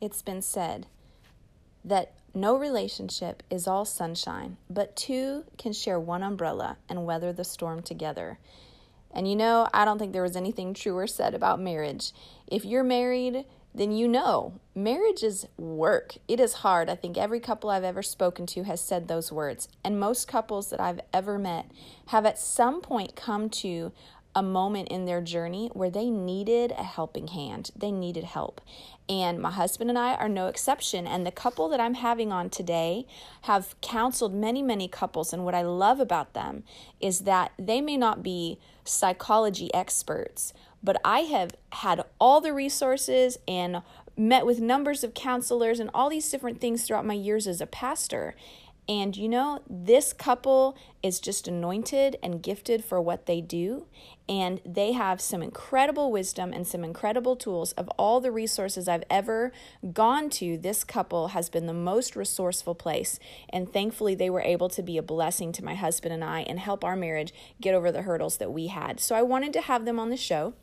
it's been said that no relationship is all sunshine, but two can share one umbrella and weather the storm together. And you know, I don't think there was anything truer said about marriage. If you're married, then you know marriage is work. It is hard. I think every couple I've ever spoken to has said those words. And most couples that I've ever met have at some point come to a moment in their journey where they needed a helping hand. They needed help. And my husband and I are no exception. And the couple that I'm having on today have counseled many, many couples. And what I love about them is that they may not be psychology experts, but I have had all the resources and met with numbers of counselors and all these different things throughout my years as a pastor. And you know, this couple is just anointed and gifted for what they do. And they have some incredible wisdom and some incredible tools. Of all the resources I've ever gone to, this couple has been the most resourceful place. And thankfully, they were able to be a blessing to my husband and I and help our marriage get over the hurdles that we had. So I wanted to have them on the show.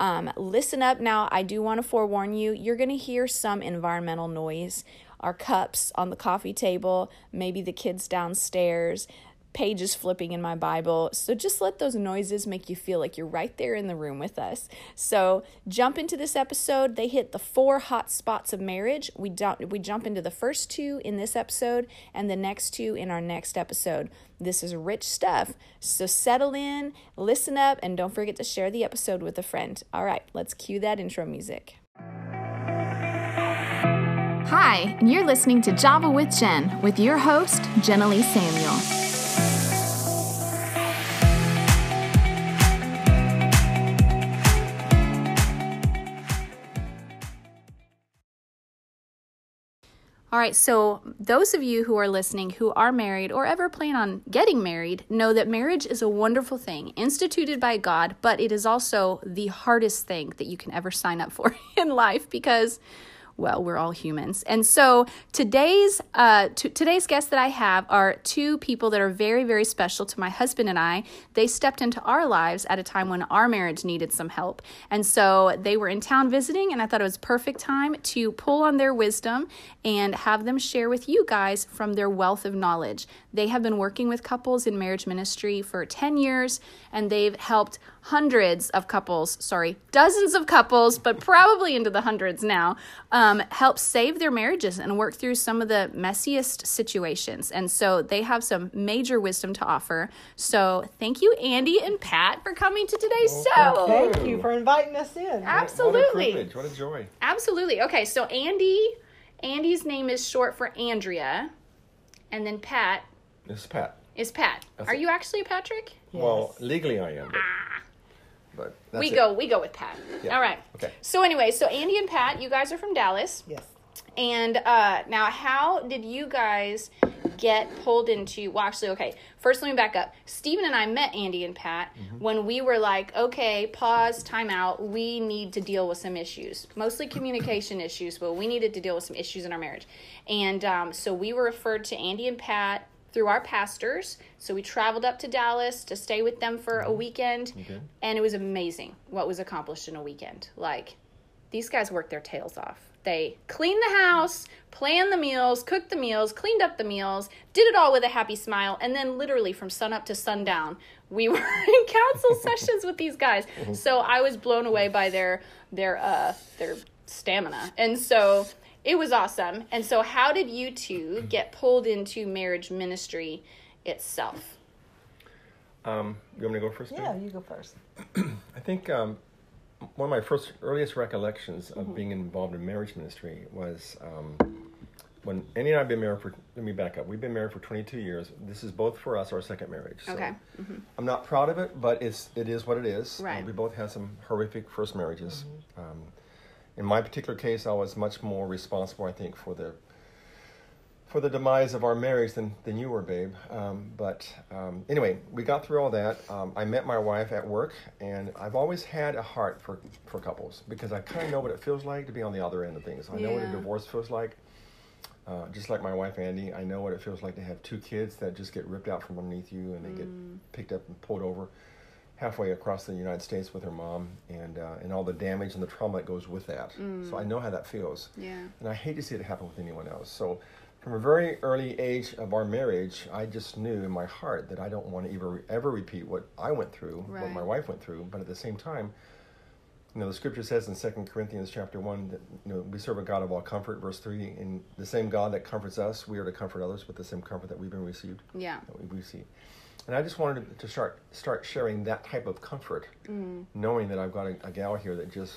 Um, listen up now. I do want to forewarn you, you're going to hear some environmental noise our cups on the coffee table, maybe the kids downstairs, pages flipping in my Bible. So just let those noises make you feel like you're right there in the room with us. So jump into this episode. They hit the four hot spots of marriage. We don't we jump into the first two in this episode and the next two in our next episode. This is rich stuff. So settle in, listen up, and don't forget to share the episode with a friend. All right, let's cue that intro music. Hi, and you're listening to Java with Jen with your host, Jenna Samuel. All right, so those of you who are listening who are married or ever plan on getting married know that marriage is a wonderful thing instituted by God, but it is also the hardest thing that you can ever sign up for in life because well, we're all humans. And so today's uh, t- today's guests that I have are two people that are very, very special to my husband and I. They stepped into our lives at a time when our marriage needed some help, and so they were in town visiting, and I thought it was perfect time to pull on their wisdom and have them share with you guys from their wealth of knowledge. They have been working with couples in marriage ministry for 10 years, and they've helped hundreds of couples, sorry, dozens of couples, but probably into the hundreds now, um, help save their marriages and work through some of the messiest situations. And so they have some major wisdom to offer. So thank you, Andy and Pat, for coming to today's show. Thank you for inviting us in. Absolutely. What a privilege. What a joy. Absolutely. Okay, so Andy, Andy's name is short for Andrea, and then Pat This is Pat. is Pat. That's Are it. you actually a Patrick? Well, legally I am, but, but that's we it. go we go with Pat. Yeah. All right. Okay. So anyway, so Andy and Pat, you guys are from Dallas. Yes. And uh, now, how did you guys get pulled into? Well, actually, okay. First, let me back up. Stephen and I met Andy and Pat Mm-hmm. when we were like, okay, pause, time out. We need to deal with some issues, mostly communication issues, but we needed to deal with some issues in our marriage. And um, so we were referred to Andy and Pat through our pastors. So we traveled up to Dallas to stay with them for a weekend, Okay. and it was amazing what was accomplished in a weekend. Like, these guys worked their tails off. They cleaned the house, planned the meals, cooked the meals, cleaned up the meals, did it all with a happy smile, and then literally from sunup to sundown, we were in council sessions with these guys. So I was blown away by their their uh their stamina. And so it was awesome. And so how did you two get pulled into marriage ministry itself? Um, you want me to go first? Jim? Yeah, you go first. I think um, one of my first earliest recollections of Mm-hmm. being involved in marriage ministry was um, when Annie and I have been married for. Let me back up. We've been married for 22 years. This is both for us our second marriage. So Okay. I'm not proud of it, but it's it is what it is. Uh, Right. we both had some horrific first marriages. Um, in my particular case, I was much more responsible, I think, for the for the demise of our marriage than, than you were, babe. Um, but um, anyway, we got through all that. Um, I met my wife at work, and I've always had a heart for, for couples because I kind of know what it feels like to be on the other end of things. I know what a divorce feels like. Uh, just like my wife Andy, I know what it feels like to have two kids that just get ripped out from underneath you and they get picked up and pulled over. Halfway across the United States with her mom, and uh, and all the damage and the trauma that goes with that. So I know how that feels, Yeah. and I hate to see it happen with anyone else. So. From a very early age of our marriage, I just knew in my heart that I don't want to ever ever repeat what I went through, what my wife went through. But at the same time, you know, the scripture says in Second Corinthians chapter one that you know we serve a God of all comfort. Verse three, and the same God that comforts us, we are to comfort others with the same comfort that we've been received, Yeah. that we receive. And I just wanted to start start sharing that type of comfort, Mm. knowing that I've got a, a gal here that just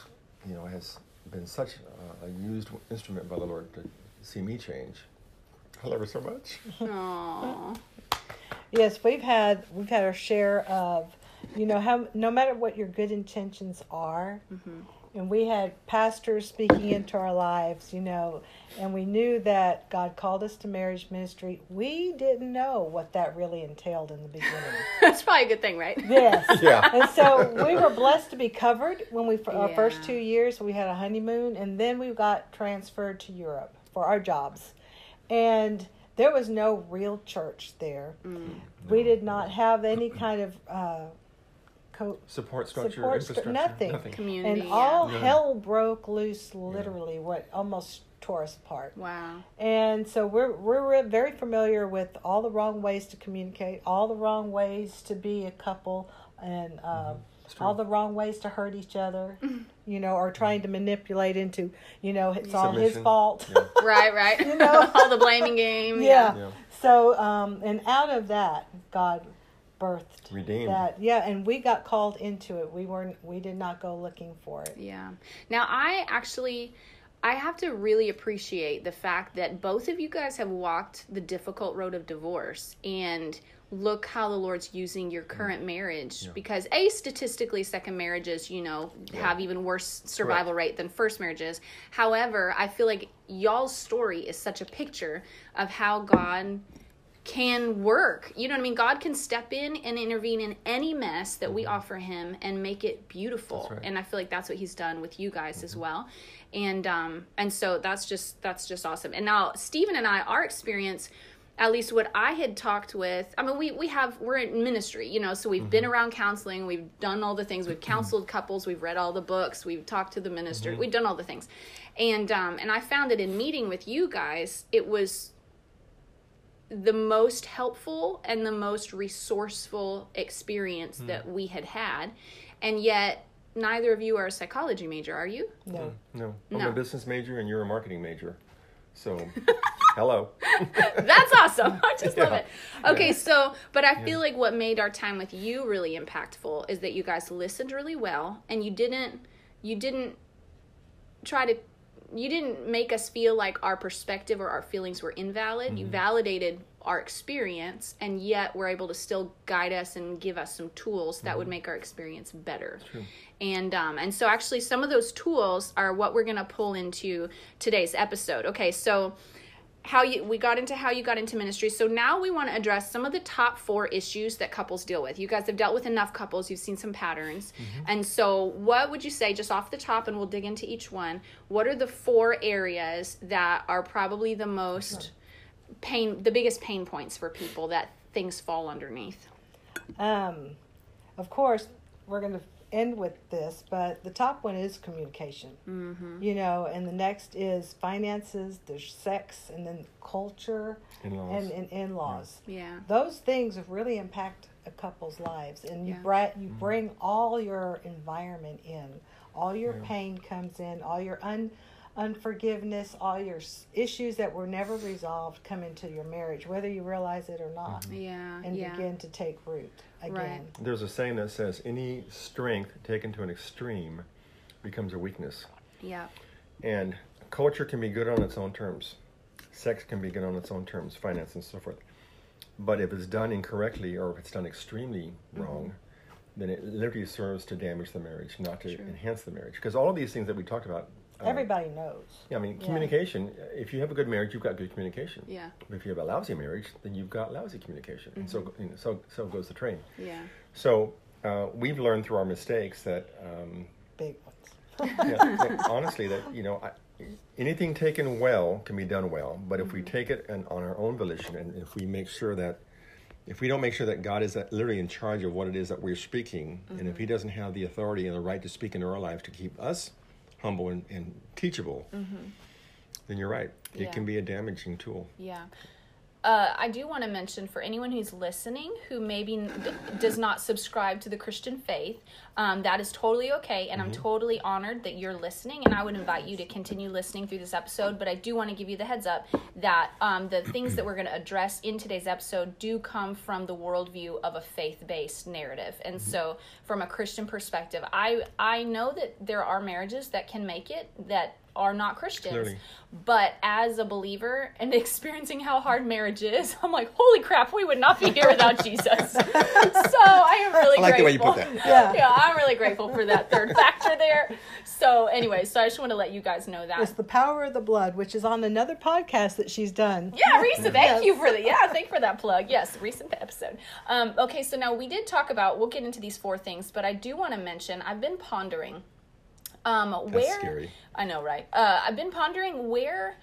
you know has been such a, a used instrument by the Lord to see me change. I love her so much. Aw. Yes, we've had we've had our share of, you know, how no matter what your good intentions are, Mm-hmm. And we had pastors speaking into our lives, you know, and we knew that God called us to marriage ministry. We didn't know what that really entailed in the beginning. That's probably a good thing, right? yes. Yeah. And so we were blessed to be covered when we our first two years we had a honeymoon, and then we got transferred to Europe for our jobs, and there was no real church there. Mm. We did not have any kind of uh, co- Support structure, Support stru- infrastructure, nothing. nothing. Community. and all Yeah. hell broke loose. Literally, what almost tore us apart. Wow. And so we're we're very familiar with all the wrong ways to communicate, all the wrong ways to be a couple, and um, It's true. all the wrong ways to hurt each other. You know, or trying to manipulate into, you know, it's all his fault. Yeah. Right, right. You know? all the blaming game. yeah. Yeah. So, um, and out of that, God birthed Redeemed. that. Yeah, and we got called into it. We weren't. We did not go looking for it. Yeah. Now, I actually, I have to really appreciate the fact that both of you guys have walked the difficult road of divorce and look how the Lord's using your current mm. marriage Yeah. because a statistically second marriages, you know, have even worse survival rate than first marriages. However, I feel like y'all's story is such a picture of how God can work. You know what I mean? God can step in and intervene in any mess that we mm-hmm. offer him and make it beautiful. Right. And I feel like that's what he's done with you guys as mm-hmm. well. And um and so that's just that's just awesome. And now Stephen and I our experience at least what I had talked with, I mean, we, we have, we're in ministry, you know, so we've been mm-hmm. around counseling, we've done all the things, we've counseled couples, we've read all the books, we've talked to the minister, we've done all the things. And, um, and I found that in meeting with you guys, it was the most helpful and the most resourceful experience hmm. that we had had. And yet, neither of you are a psychology major, are you? No. Hmm. No, I'm No. a business major and you're a marketing major. So, hello. That's awesome. I just love it. Okay, Yeah. so, but I feel like what made our time with you really impactful is that you guys listened really well and you didn't, you didn't try to, you didn't make us feel like our perspective or our feelings were invalid. Mm-hmm. You validated our experience and yet were able to still guide us and give us some tools that Mm-hmm. would make our experience better. And um, and so actually some of those tools are what we're going to pull into today's episode. Okay, so how you we got into how you got into ministry. So now we want to address some of the top 4 issues that couples deal with. You guys have dealt with enough couples, you've seen some patterns. And so what would you say just off the top and we'll dig into each one, what are the four areas that are probably the most pain the biggest pain points for people that things fall underneath? Um, of course, we're going to end with this, but the top one is communication. Mm-hmm. You know, and the next is finances. There's sex, and then culture In-laws. and, and in-laws. Yeah. Those things have really impact a couple's lives, and you Yeah. bri- you Mm-hmm. bring all your environment in. All your Yeah. pain comes in. All your un unforgiveness, all your issues that were never resolved come into your marriage, whether you realize it or not, Mm-hmm. Yeah. and yeah. begin to take root again. Right. There's a saying that says any strength taken to an extreme becomes a weakness. Yeah. And culture can be good on its own terms. Sex can be good on its own terms, finance and so forth. But if it's done incorrectly or if it's done extremely wrong, then it literally serves to damage the marriage, not to True. enhance the marriage. Because all of these things that we talked about. Everybody knows. Yeah, I mean, Yeah. communication. If you have a good marriage, you've got good communication. Yeah. But If you have a lousy marriage, then you've got lousy communication, and so you know, so so goes the train. Yeah. So uh, we've learned through our mistakes that, um, Big ones. yeah, that honestly, that you know, I, anything taken well can be done well, but if we take it and on our own volition, and if we make sure that if we don't make sure that God is uh, literally in charge of what it is that we're speaking, and Mm-hmm. if He doesn't have the authority and the right to speak into our life to keep us humble and, and teachable, then you're right. It Mm-hmm. Yeah. can be a damaging tool. Yeah. Uh, I do want to mention for anyone who's listening who maybe d- does not subscribe to the Christian faith, um, that is totally okay. And I'm totally honored that you're listening. And I would invite you to continue listening through this episode. But I do want to give you the heads up that um, the things that we're going to address in today's episode do come from the worldview of a faith based narrative. And so, from a Christian perspective, I, I know that there are marriages that can make it that are not Christians. Clearly. But as a believer and experiencing how hard marriage is, I'm like, holy crap, we would not be here without Jesus. so I am really I like the way you grateful. put that. Yeah. yeah, I'm really grateful for that third factor there. So, anyway, so I just want to let you guys know that. It's the power of the blood, which is on another podcast that she's done. Yeah, Risa, thank you for the yeah, thank you for that plug. Yes, recent episode. Um, okay, so now we did talk about. We'll get into these four things, but I do want to mention. I've been pondering. Um, where scary. I know, right? Uh, I've been pondering where,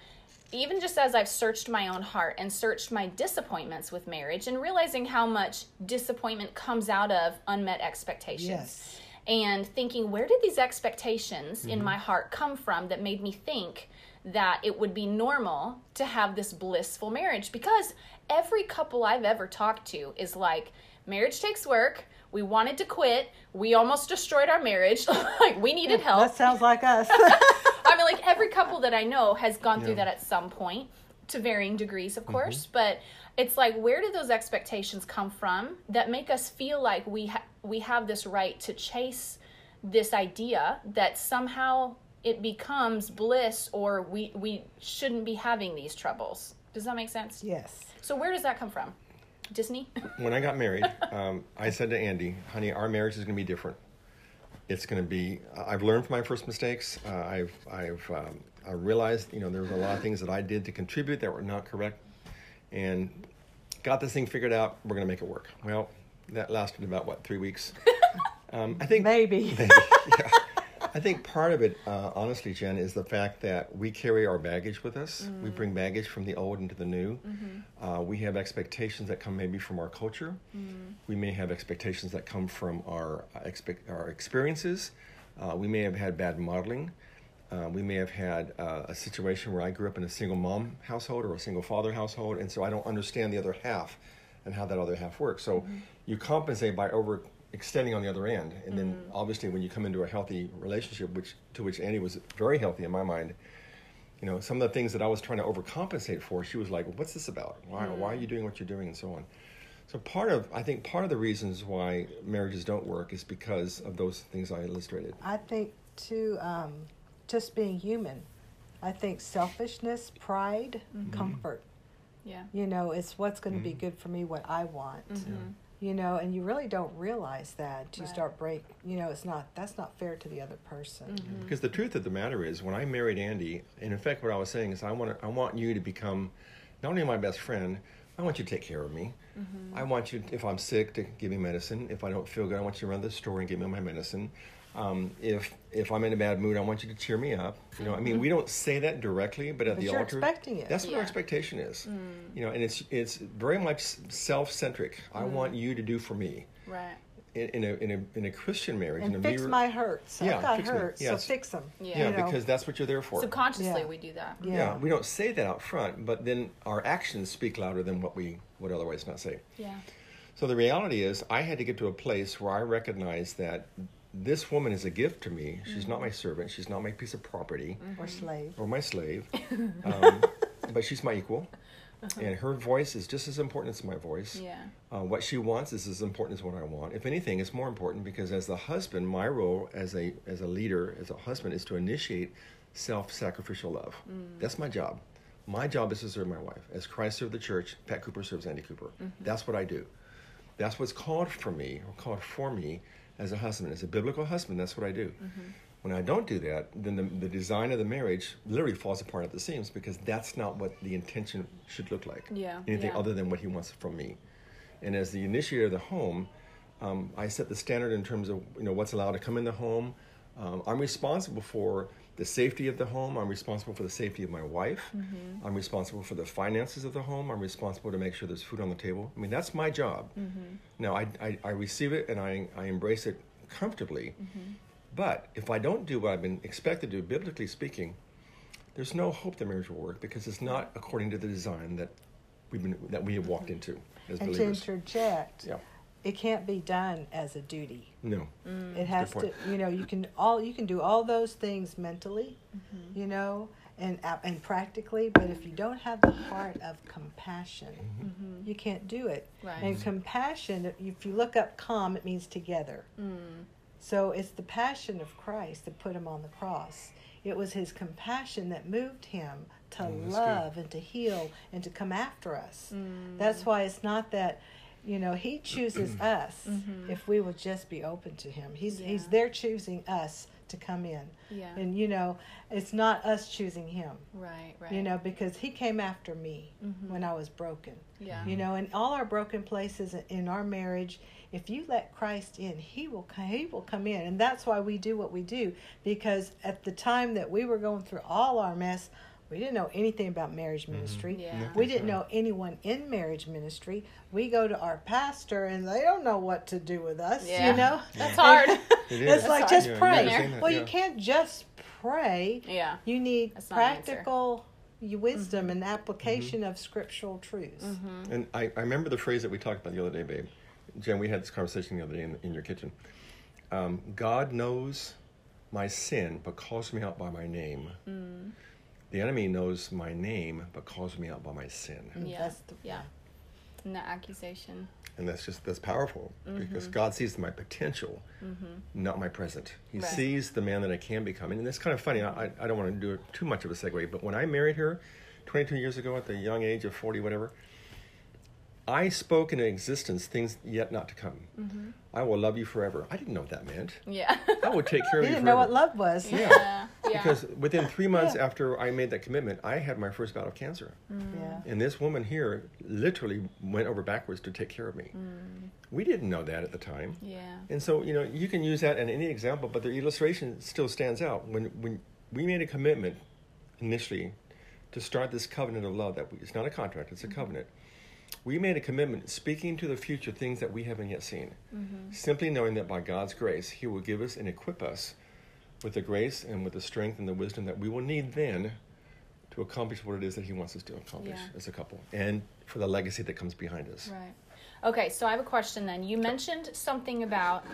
even just as I've searched my own heart and searched my disappointments with marriage, and realizing how much disappointment comes out of unmet expectations Yes. and thinking where did these expectations in my heart come from that made me think that it would be normal to have this blissful marriage because every couple I've ever talked to is like marriage takes work we wanted to quit we almost destroyed our marriage like we needed help That sounds like us. I mean, like every couple that I know has gone through that at some point to varying degrees, of mm-hmm. course. But it's like, where do those expectations come from that make us feel like we ha- we have this right to chase this idea that somehow it becomes bliss, or we we shouldn't be having these troubles? Does that make sense? yes. So where does that come from? Disney? When I got married, um, I said to Andy, honey, our marriage is going to be different. It's going to be, I've learned from my first mistakes. Uh, I've, I've um, I realized, you know, there was a lot of things that I did to contribute that were not correct. And got this thing figured out. We're going to make it work. Well, that lasted about, what, three weeks? Um, I think Maybe. yeah. I think part of it, uh, honestly, Jen, is the fact that we carry our baggage with us. We bring baggage from the old into the new. Uh, we have expectations that come maybe from our culture. We may have expectations that come from our uh, expect our experiences. Uh, we may have had bad modeling. Uh, we may have had uh, a situation where I grew up in a single mom household or a single father household, and so I don't understand the other half and how that other half works. So you compensate by over extending on the other end, and then mm-hmm. obviously when you come into a healthy relationship, which to which Annie was very healthy in my mind, you know, some of the things that I was trying to overcompensate for, she was like, "What's this about? Why, why are you mm-hmm. doing what you're doing?" and so on. So part of, I think, part of the reasons why marriages don't work is because of those things I illustrated. I think too, um, just being human. I think selfishness, pride, mm-hmm. comfort. Yeah. You know, it's what's going to be good for me, what I want. You know, and you really don't realize that. You Right. start break. You know, it's not. That's not fair to the other person. Mm-hmm. Because the truth of the matter is, when I married Andy, and in fact, what I was saying is, I want to, I want you to become not only my best friend. I want you to take care of me. Mm-hmm. I want you, if I'm sick, to give me medicine. If I don't feel good, I want you to run to the store and give me my medicine. Um, if if I'm in a bad mood, I want you to cheer me up. You know, I mean, we don't say that directly, but at But the you're altar, expecting it. that's what Yeah. our expectation is. You know, and it's it's very much self-centric. I want you to do for me. Right. In, in a in a in a Christian marriage, in And a fix mirror- my hurts. Yeah, I've got fix hurts, Yes. so fix them. Yeah. yeah, you know. because that's what you're there for. Subconsciously, Yeah. we do that. Yeah. Yeah, we don't say that out front, but then our actions speak louder than what we would otherwise not say. Yeah. So the reality is, I had to get to a place where I recognized that this woman is a gift to me. She's not mm. my servant. She's not my piece of property mm-hmm. Or slave. or my slave, um, but she's my equal. Uh-huh. And her voice is just as important as my voice. Yeah. Uh, what she wants is as important as what I want. If anything, it's more important because as the husband, my role as a as a leader, as a husband, is to initiate self-sacrificial love. Mm. That's my job. My job is to serve my wife. As Christ served the church, Pat Cooper serves Andy Cooper. Mm-hmm. That's what I do. That's what's called for me, or called for me as a husband. As a biblical husband, that's what I do. When I don't do that, then the, the design of the marriage literally falls apart at the seams because that's not what the intention should look like. Yeah, Anything yeah. other than what he wants from me. And as the initiator of the home, um, I set the standard in terms of you know what's allowed to come in the home. Um, I'm responsible for the safety of the home. I'm responsible for the safety of my wife. Mm-hmm. I'm responsible for the finances of the home. I'm responsible to make sure there's food on the table. I mean, that's my job. Mm-hmm. Now, I, I, I receive it and I, I embrace it comfortably. Mm-hmm. But if I don't do what I've been expected to do, biblically speaking, there's no hope the marriage will work because it's not according to the design that we've been that we have walked into as And to believers. interject, Yeah. It can't be done as a duty. No. It has to, you know, you can all you can do all those things mentally, Mm-hmm. you know, and and practically. But if you don't have the heart of compassion, Mm-hmm. you can't do it. Right. And compassion, if you look up "calm," it means together. So it's the passion of Christ that put him on the cross. It was his compassion that moved him to Mm, that's love and to heal and to come after us. That's why it's not that, you know, he chooses us mm-hmm. if we will just be open to him. He's he's there choosing us to come in. Yeah. And you know, it's not us choosing him. Right, right. You know, because he came after me mm-hmm. when I was broken. Yeah. You know, in all our broken places in our marriage, if you let Christ in, he will he will come in. And that's why we do what we do because at the time that we were going through all our mess, we didn't know anything about marriage ministry. Yeah. Yeah. We didn't know anyone in marriage ministry. We go to our pastor and they don't know what to do with us, Yeah. you know? That's hard. It is. It's like hard. just Yeah, pray. understand well, yeah. you can't just pray. yeah. You need That's not an answer. practical wisdom and application of scriptural truths. Mm-hmm. And I, I remember the phrase that we talked about the other day, babe. Jen, we had this conversation the other day in, in your kitchen. Um, God knows my sin, but calls me out by my name. Mm. The enemy knows my name, but calls me out by my sin. Yeah. That's the- yeah. And the accusation. And that's just that's powerful Mm-hmm. because God sees my potential, not my present. He Right. sees the man that I can become. And it's kind of funny. I, I don't want to do too much of a segue, but when I married her 22 years ago at the young age of 40, whatever, I spoke into existence things yet not to come. Mm-hmm. I will love you forever. I didn't know what that meant. Yeah. I would take care of He you didn't know what love was. Yeah. yeah. Yeah. Because within three months Yeah. after I made that commitment, I had my first bout of cancer. Mm. Yeah. And this woman here literally went over backwards to take care of me. Mm. We didn't know that at the time. yeah. And so, you know, you can use that in any example, but the illustration still stands out. When, when we made a commitment initially to start this covenant of love, that we, it's not a contract, it's a mm-hmm. covenant. We made a commitment speaking to the future things that we haven't yet seen, mm-hmm. simply knowing that by God's grace, He will give us and equip us with the grace and with the strength and the wisdom that we will need then to accomplish what it is that He wants us to accomplish Yeah. as a couple and for the legacy that comes behind us. Right. Okay, so I have a question then. You mentioned something about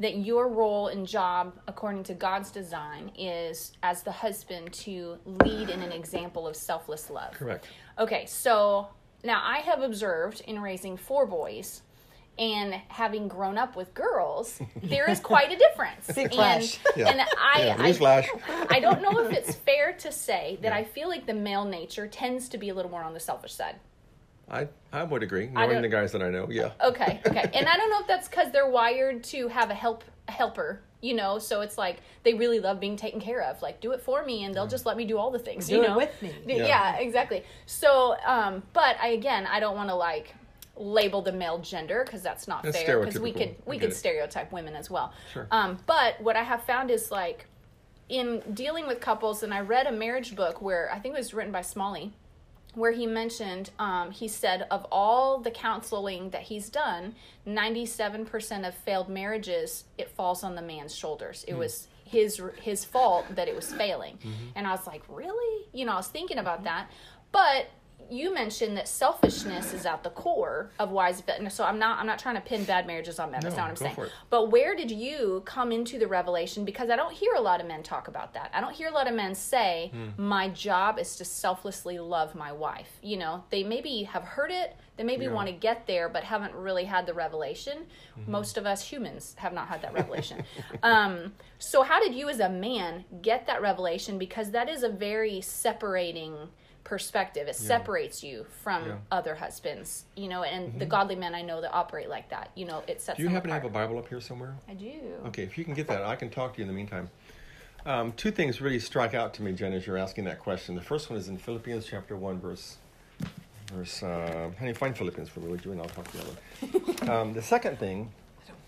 that your role and job, according to God's design, is as the husband to lead in an example of selfless love. Correct. Okay, so now I have observed in raising four boys and having grown up with girls, there is quite a difference. Big and. Yeah. and I, Yeah, I, newsflash. I don't know if it's fair to say that Yeah. I feel like the male nature tends to be a little more on the selfish side. I, I would agree, I knowing don't- the guys that I know, yeah. Okay, okay. And I don't know if that's because they're wired to have a help a helper, you know. So it's like they really love being taken care of. Like, do it for me, and they'll just let me do all the things. Do you it know, with me. Yeah, Yeah. exactly. So, um, but I again, I don't want to like label the male gender because that's not That's fair. Because we stereotypical. could we get could stereotype women as well. Sure. Um, but what I have found is like in dealing with couples, and I read a marriage book where I think it was written by Smalley where he mentioned um, he said of all the counseling that he's done 97% of failed marriages it falls on the man's shoulders. It was his his fault that it was failing. And i was like really? You know i was thinking about that. But you mentioned that selfishness is at the core of why is it so i'm not i'm not trying to pin bad marriages on men that's No, not what i'm saying but where did you come into the revelation? Because I don't hear a lot of men talk about that. I don't hear a lot of men say, Hmm. my job is to selflessly love my wife. You know, they maybe have heard it, they maybe Yeah. want to get there, but haven't really had the revelation. Mm-hmm. Most of us humans have not had that revelation. um, so, how did you as a man get that revelation? Because that is a very separating perspective. It separates you from Yeah. Mm-hmm. other husbands, you know, and the godly men I know that operate like that. You know, it sets Do you happen to have a Bible up here somewhere? I do. Okay, if you can get that, I can talk to you in the meantime. Um, two things really strike out to me, Jen, as you're asking that question. The first one is in Philippians chapter 1, verse. Verse, uh, honey, find Philippians for me, would you? And I'll talk to the other. um, the second thing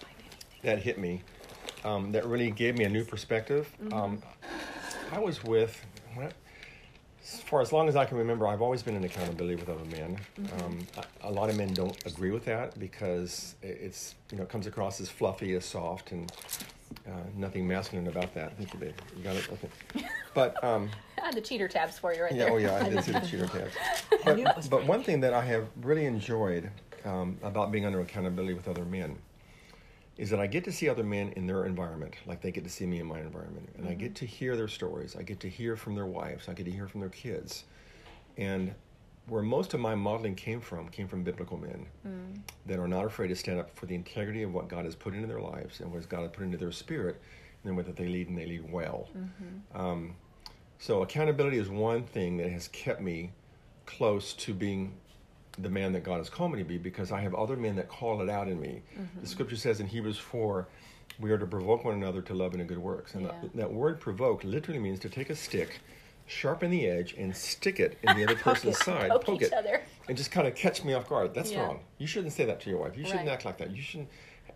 that hit me, um, that really gave me a new perspective. Um, I was with, for as long as I can remember, I've always been in accountability with other men. Mm-hmm. Um, a, a, lot of men don't agree with that because it's you know it comes across as fluffy, as soft, and uh, nothing masculine about that. Thank you, babe. You got it. Okay. But um, I had the cheater tabs for you right yeah, there. Oh yeah, I did see the cheater tabs. But, but one thing that I have really enjoyed um, about being under accountability with other men is that I get to see other men in their environment, like they get to see me in my environment, and mm-hmm. I get to hear their stories. I get to hear from their wives. I get to hear from their kids, and where most of my modeling came from came from biblical men mm. that are not afraid to stand up for the integrity of what God has put into their lives and what God has put into their spirit, and then whether they lead and they lead well. Mm-hmm. Um, so accountability is one thing that has kept me close to being the man that God has called me to be because I have other men that call it out in me. Mm-hmm. The scripture says in Hebrews 4, we are to provoke one another to love and to good works. And yeah. that, that, word provoke literally means to take a stick, sharpen the edge, and stick it in the other person's side, poke, poke it, other. and just kind of catch me off guard. That's yeah. wrong. You shouldn't say that to your wife. You shouldn't right. act like that. You shouldn't.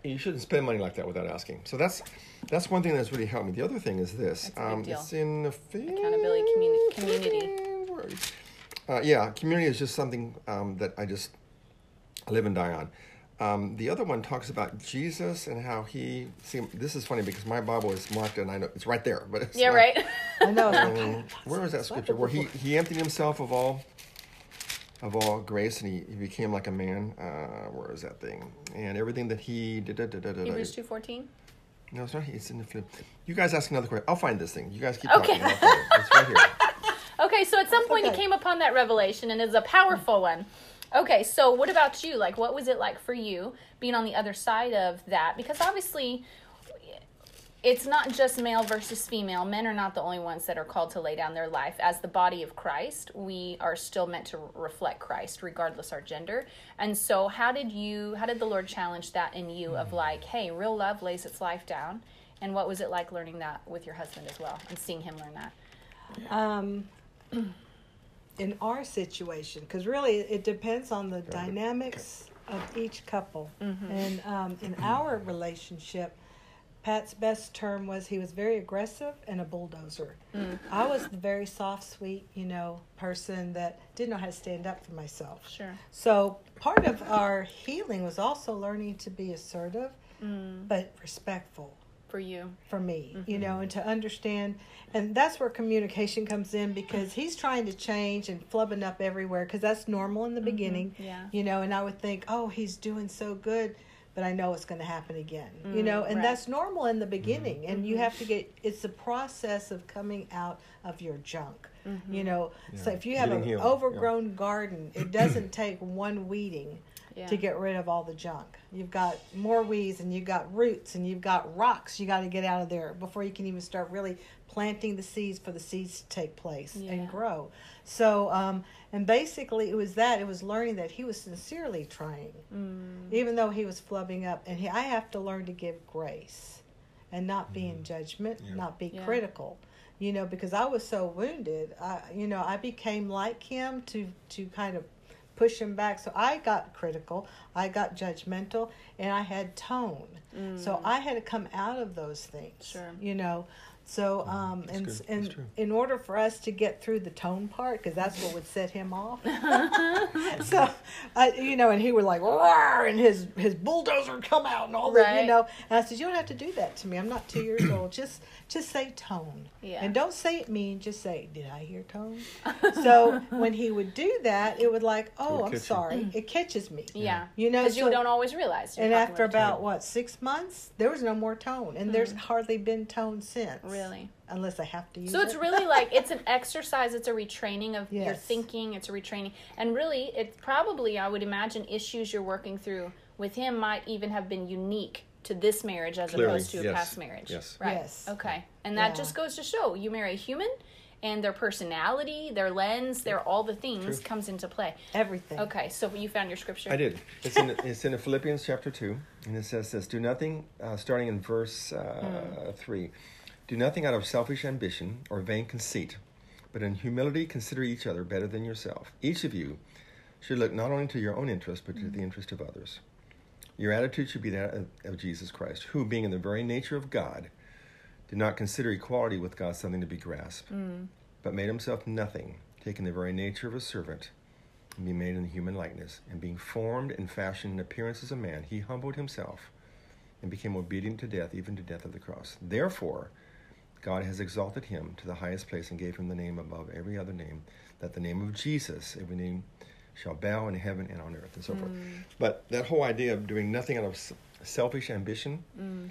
You shouldn't spend money like that without asking. So that's that's one thing that's really helped me. The other thing is this. Um, it's in the accountability communi- community. Uh, yeah, community is just something um, that I just live and die on. Um, the other one talks about Jesus and how he. See, this is funny because my Bible is marked and I know it's right there, but yeah, not, right. I know. Um, where is that scripture? Where he he emptied himself of all of all grace and he, he became like a man. Uh, where is that thing? And everything that he did. Da, da, da, Hebrews two fourteen. No, it's not. It's in the flip. You guys ask another question. I'll find this thing. You guys keep okay. talking. It's right here. okay, so at some point okay. you came upon that revelation and it's a powerful one. Okay, so what about you? Like, what was it like for you being on the other side of that? Because obviously, it's not just male versus female. Men are not the only ones that are called to lay down their life. As the body of Christ, we are still meant to reflect Christ, regardless our gender. And so, how did you? How did the Lord challenge that in you? Of like, hey, real love lays its life down. And what was it like learning that with your husband as well, and seeing him learn that? Um. in our situation because really it depends on the dynamics of each couple mm-hmm. and um, in our relationship pat's best term was he was very aggressive and a bulldozer mm. i was the very soft sweet you know person that didn't know how to stand up for myself sure so part of our healing was also learning to be assertive mm. but respectful for you for me mm-hmm. you know and to understand and that's where communication comes in because he's trying to change and flubbing up everywhere because that's normal in the mm-hmm. beginning yeah you know and i would think oh he's doing so good but i know it's going to happen again mm, you know and right. that's normal in the beginning mm-hmm. and you have to get it's a process of coming out of your junk mm-hmm. you know yeah. so if you have Getting an healed. overgrown yeah. garden it doesn't take one weeding yeah. to get rid of all the junk. You've got more weeds and you've got roots and you've got rocks you got to get out of there before you can even start really planting the seeds for the seeds to take place yeah. and grow. So, um, and basically it was that, it was learning that he was sincerely trying, mm. even though he was flubbing up. And he, I have to learn to give grace and not be in mm. judgment, yeah. not be critical you know because i was so wounded i you know i became like him to to kind of push him back. So I got critical, I got judgmental, and I had tone. Mm. So I had to come out of those things. Sure. You know, so, mm-hmm. um, and, and in order for us to get through the tone part, because that's what would set him off. so, I, you know, and he would like, Roar! and his his bulldozer come out and all right. that, you know. And I said, you don't have to do that to me. I'm not two years old. Just just say tone. Yeah. And don't say it mean. Just say, did I hear tone? so when he would do that, it would like, oh, I'm sorry. It catches me. Yeah. You know, because so, you don't always realize. And after about what six months, there was no more tone, and mm. there's hardly been tone since. Really? Unless I have to use so it. So it's really like it's an exercise, it's a retraining of yes. your thinking, it's a retraining. And really it's probably I would imagine issues you're working through with him might even have been unique to this marriage as Clearly, opposed to yes. a past marriage. Yes. Right. Yes. Okay. And that yeah. just goes to show you marry a human and their personality, their lens, their all the things True. comes into play. Everything. Okay, so you found your scripture. I did. It's in it's in Philippians chapter two, and it says this: "Do nothing." Uh, starting in verse uh, mm. three, do nothing out of selfish ambition or vain conceit, but in humility consider each other better than yourself. Each of you should look not only to your own interest, but to the interest of others. Your attitude should be that of, of Jesus Christ, who, being in the very nature of God, did not consider equality with God something to be grasped, hmm. but made himself nothing, taking the very nature of a servant, and being made in the human likeness, and being formed and fashioned in appearance as a man, he humbled himself and became obedient to death, even to death of the cross. Therefore, God has exalted him to the highest place and gave him the name above every other name, that the name of Jesus, every name shall bow in heaven and on earth, and so forth. Hmm. But that whole idea of doing nothing out of selfish ambition hmm.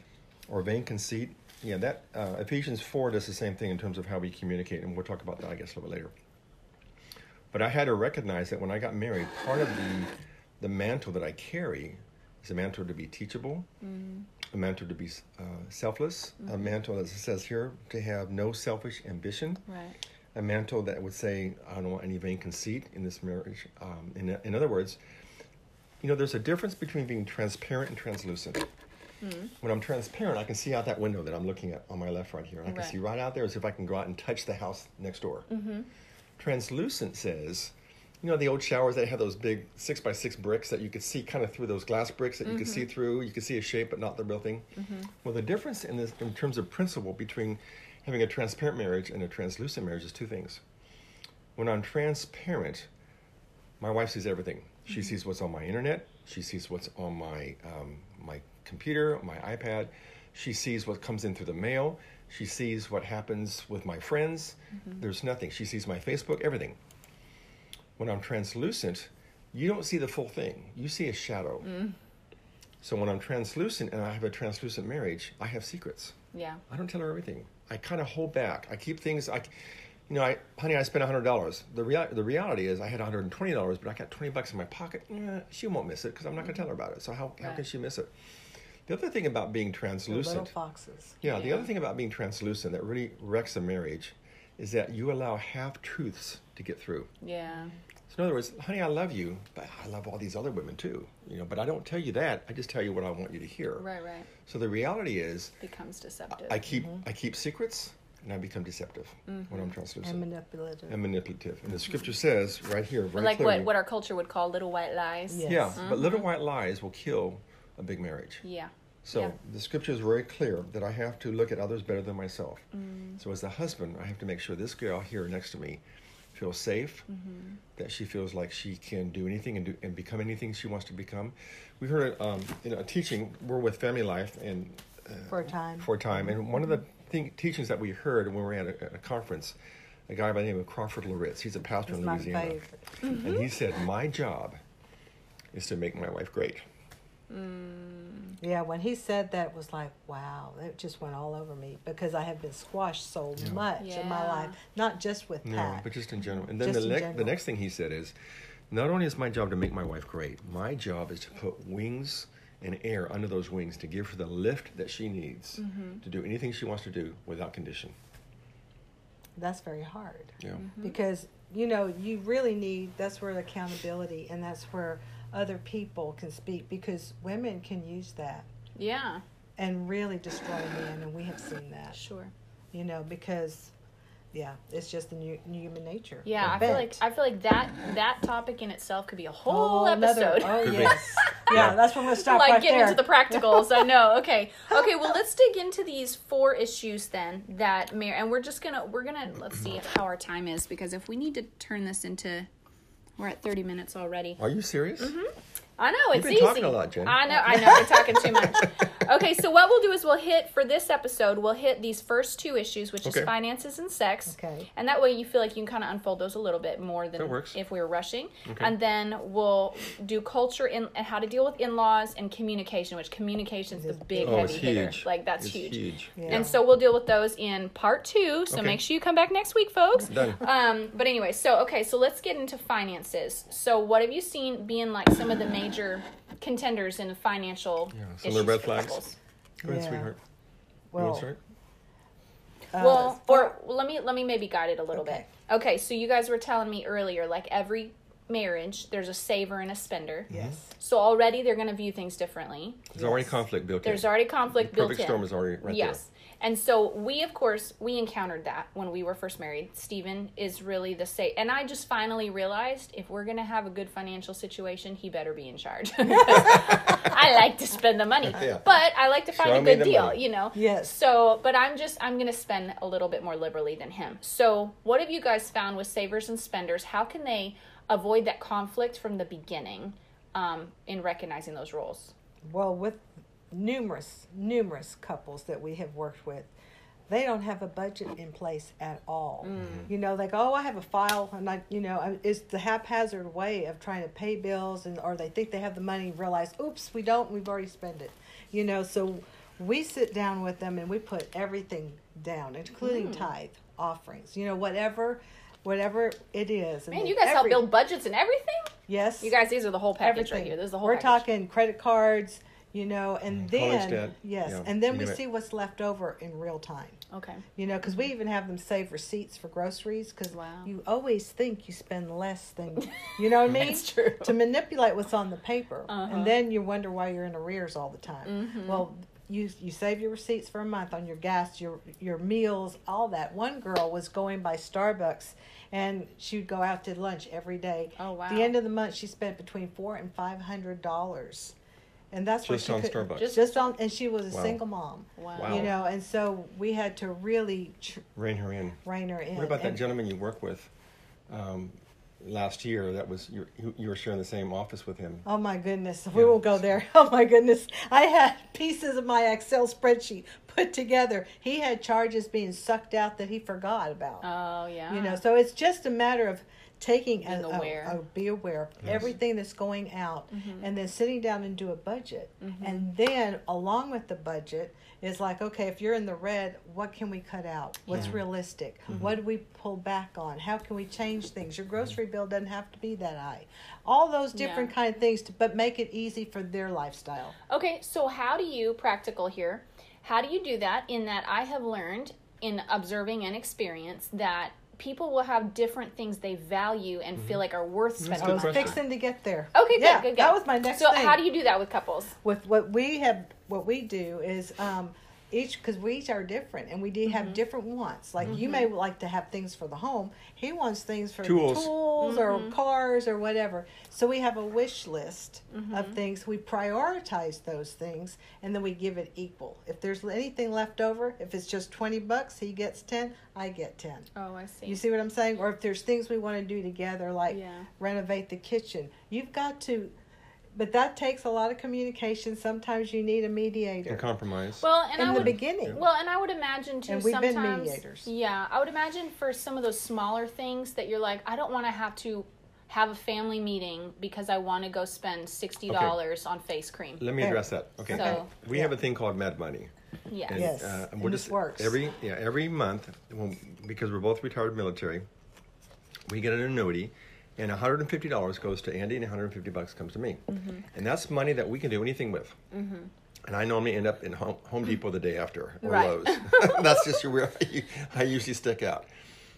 or vain conceit, yeah, that uh, Ephesians 4 does the same thing in terms of how we communicate, and we'll talk about that, I guess, a little bit later. But I had to recognize that when I got married, part of the the mantle that I carry is a mantle to be teachable, a mantle to be uh, selfless, a mantle, as it says here, to have no selfish ambition, Right. a mantle that would say, I don't want any vain conceit in this marriage. Um, in, in other words, you know, there's a difference between being transparent and translucent. When I'm transparent, I can see out that window that I'm looking at on my left right here. And I can Right. see right out there as if I can go out and touch the house next door. Mm-hmm. Translucent says, you know, the old showers that have those big six by six bricks that you could see kind of through those glass bricks that you could see mm-hmm. through. You could see a shape, but not the real thing. Mm-hmm. Well, the difference in this, in terms of principle, between having a transparent marriage and a translucent marriage is two things. When I'm transparent, my wife sees everything. She sees what's on my internet. She sees what's on my um, my computer, my iPad. She sees what comes in through the mail. She sees what happens with my friends. Mm-hmm. There's nothing. She sees my Facebook, everything. When I'm translucent, you don't see the full thing. You see a shadow. Mm. So when I'm translucent and I have a translucent marriage, I have secrets. Yeah. I don't tell her everything. I kind of hold back. I keep things. I, you know, I, honey, I spent hundred dollars. The rea- the reality is, I had one hundred and twenty dollars, but I got twenty bucks in my pocket. Eh, she won't miss it because I'm not going to mm-hmm. tell her about it. So how how can she miss it? The other thing about being The little translucent, foxes. yeah, the other thing about being translucent that really wrecks a marriage, is that you allow half truths to get through. Yeah. So in other words, honey, I love you, but I love all these other women too. You know, but I don't tell you that. I just tell you what I want you to hear. Right. Right. So the reality is, Becomes deceptive. I keep mm-hmm. I keep secrets and I become deceptive when I'm mm-hmm. translucent And manipulative. and manipulative. And the scripture says right here, very like clearly, what what our culture would call little white lies. Yeah. yeah, but little white lies will kill a big marriage. Yeah. So Yeah. the scripture is very clear that I have to look at others better than myself. Mm. So as a husband, I have to make sure this girl here next to me feels safe, mm-hmm. that she feels like she can do anything and do and become anything she wants to become. We heard um, you know, a teaching. We're with Family Life and uh, For a time. for a time. And one of the mm-hmm. thing, teachings that we heard when we were at a, at a conference, a guy by the name of Crawford Loritts, he's a pastor It's in my Louisiana. favorite. Mm-hmm. And he said, My job is to make my wife great. Yeah, when he said that, it was like, wow, it just went all over me because I have been squashed so Yeah. much in my life, not just with No, Pat. but just in general. And then the, in next the next thing he said is, not only is my job to make my wife great, my job is to put wings and air under those wings to give her the lift that she needs Mm-hmm. to do anything she wants to do without condition. That's very hard Yeah. Mm-hmm. because you know you really need. That's where the accountability and that's where other people can speak because women can use that Yeah. and really destroy men, and we have seen that. Sure. You know because. Yeah, it's just the new, human nature. Yeah, We're I feel like. I feel like that that topic in itself could be a whole Oh, another- episode. oh yes, yeah, that's when we'll stop like right getting there. into the practicals. I know. Okay. Okay. Well, let's dig into these four issues then that Mary and we're just gonna we're gonna let's see how our time is because if we need to turn this into we're at thirty minutes already. Are you serious? Mm-hmm. I know You've been easy. talking a lot, Jen. I know. I know. We're talking too much. Okay. So what we'll do is we'll hit for this episode. We'll hit these first two issues, which Okay. is finances and sex. Okay. And that way you feel like you can kind of unfold those a little bit more than works. if we were rushing. Okay. And then we'll do culture in, and how to deal with in-laws and communication, which communication is the big Oh, heavy it's hitter. huge. Like that's It's huge. huge. Yeah. And so we'll deal with those in part two. So Okay. make sure you come back next week, folks. Done. Um, but anyway, so okay, so let's get into finances. So what have you seen being like some of the major contenders in the financial Yeah, some of the issues red flags. couples? Go ahead, Yeah. sweetheart. you well, want to start? uh, well, for- or well, let me let me maybe guide it a little Okay. bit. Okay, so you guys were telling me earlier, like every marriage, there's a saver and a spender. yes, So already they're going to view things differently. There's already conflict built in. There's already conflict The built perfect in. storm is already right yes. And so we, of course, we encountered that when we were first married. Stephen is really the same. And I just finally realized if we're going to have a good financial situation, he better be in charge. I like to spend the money, Yeah. but I like to find Show a good deal, money. you know? Yes. So, but I'm just, I'm going to spend a little bit more liberally than him. So, what have you guys found with savers and spenders? How can they avoid that conflict from the beginning um, in recognizing those roles? Well, with numerous, numerous couples that we have worked with, they don't have a budget in place at all. Mm-hmm. You know, they go, "Oh, I have a file," and I, you know, I- it's the haphazard way of trying to pay bills, and or they think they have the money, realize, "Oops, we don't. We've already spent it." You know, so we sit down with them and we put everything down, including mm. tithe offerings. You know, whatever, whatever it is. And Man, you guys help build budgets and everything? Yes, You guys, these are the whole package everything. right here. This is the whole We're package. talking credit cards, you know, and Mm, then debt, yes, yeah, and then we see what's left over in real time. Okay. You know, because we even have them save receipts for groceries because Wow. you always think you spend less than you know what I mean. That's true. To manipulate what's on the paper, Uh-huh. and then you wonder why you're in arrears all the time. Mm-hmm. Well, you you save your receipts for a month on your gas, your your meals, all that. One girl was going by Starbucks, and she would go out to lunch every day. Oh, wow. At the end of the month, she spent between four and five hundred dollars, and that's what Just she on could, Starbucks. Just, Just- on, and she was a Wow. single mom. Wow. Wow. You know, and so we had to really tr- Rein her in. rein her in. What about that gentleman you work with um, last year? That was you, you- you were sharing the same office with him. Oh my goodness, we won't go there. Oh my goodness, I had pieces of my Excel spreadsheet put together. He had charges being sucked out that he forgot about. Oh, yeah. You know, so it's just a matter of taking a, Being a- aware. a- be aware of Yes. everything that's going out, Mm-hmm. and then sitting down and do a budget, and then along with the budget is like, okay, if you're in the red, what can we cut out? What's realistic? Mm-hmm. What do we pull back on? How can we change things? Your grocery bill doesn't have to be that high. All those different Yeah. kind of things, to, but make it easy for their lifestyle. Okay, so how do you, practical here, how do you do that? In that I have learned in observing and experience that people will have different things they value and feel like are worth Mm-hmm. Spending a I was money on. fixing to get there. Okay, good, yeah, good, good. That was my next So thing. how do you do that with couples? with what we have what we do is um each because we each are different and we do have Mm-hmm. different wants like you may like to have things for the home he wants things for Tools. tools Mm-hmm. or cars or whatever so we have a wish list Mm-hmm. of things we prioritize those things and then we give it equal if there's anything left over if it's just 20 bucks he gets 10 i get 10 Oh, I see. you see what I'm saying? Or if there's things we want to do together, like Yeah. renovate the kitchen, you've got to. But that takes a lot of communication. Sometimes you need a mediator And compromise. Well, and in I the would, beginning. Well, and I would imagine too. And we've been sometimes, mediators. Yeah, I would imagine for some of those smaller things that you're like, I don't want to have to have a family meeting because I want to go spend sixty dollars on face cream. Let me address that. Okay. So- we have a thing called Mad Money. Yes. And, Yes, uh, and we're this just works. every yeah every month when, because we're both retired military, we get an annuity, and one hundred and fifty dollars goes to Andy, and one hundred and fifty bucks comes to me, Mm-hmm. and that's money that we can do anything with. And I normally end up in Home, Home Depot the day after or Right. Lowe's. that's just where I, I usually stick out.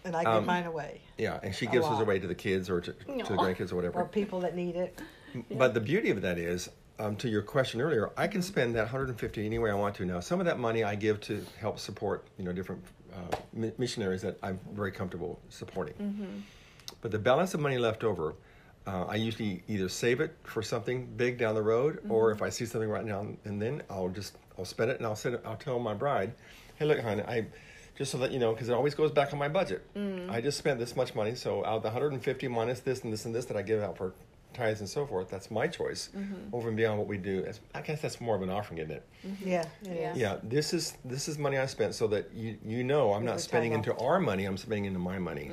and I give um, mine away, Yeah, and she gives hers away to the kids or to, to the grandkids or whatever. or people that need it. But the beauty of that is, um, to your question earlier, I can spend that 150 any way I want to. Now, some of that money I give to help support, you know, different uh, missionaries that I'm very comfortable supporting. But the balance of money left over, uh, I usually either save it for something big down the road, or if I see something right now and then, I'll just I'll spend it and I'll send it. I'll tell my bride, "Hey, look, honey, I." Just so that you know, because it always goes back on my budget. I just spent this much money, so out of the 150 minus this and this and this that I give out for tithes and so forth, that's my choice over and beyond what we do. As- I guess that's more of an offering, isn't it? Yeah, it Yeah. is. Yeah, this is this is money I spent so that you you know I'm not spending into our money. I'm spending into my money,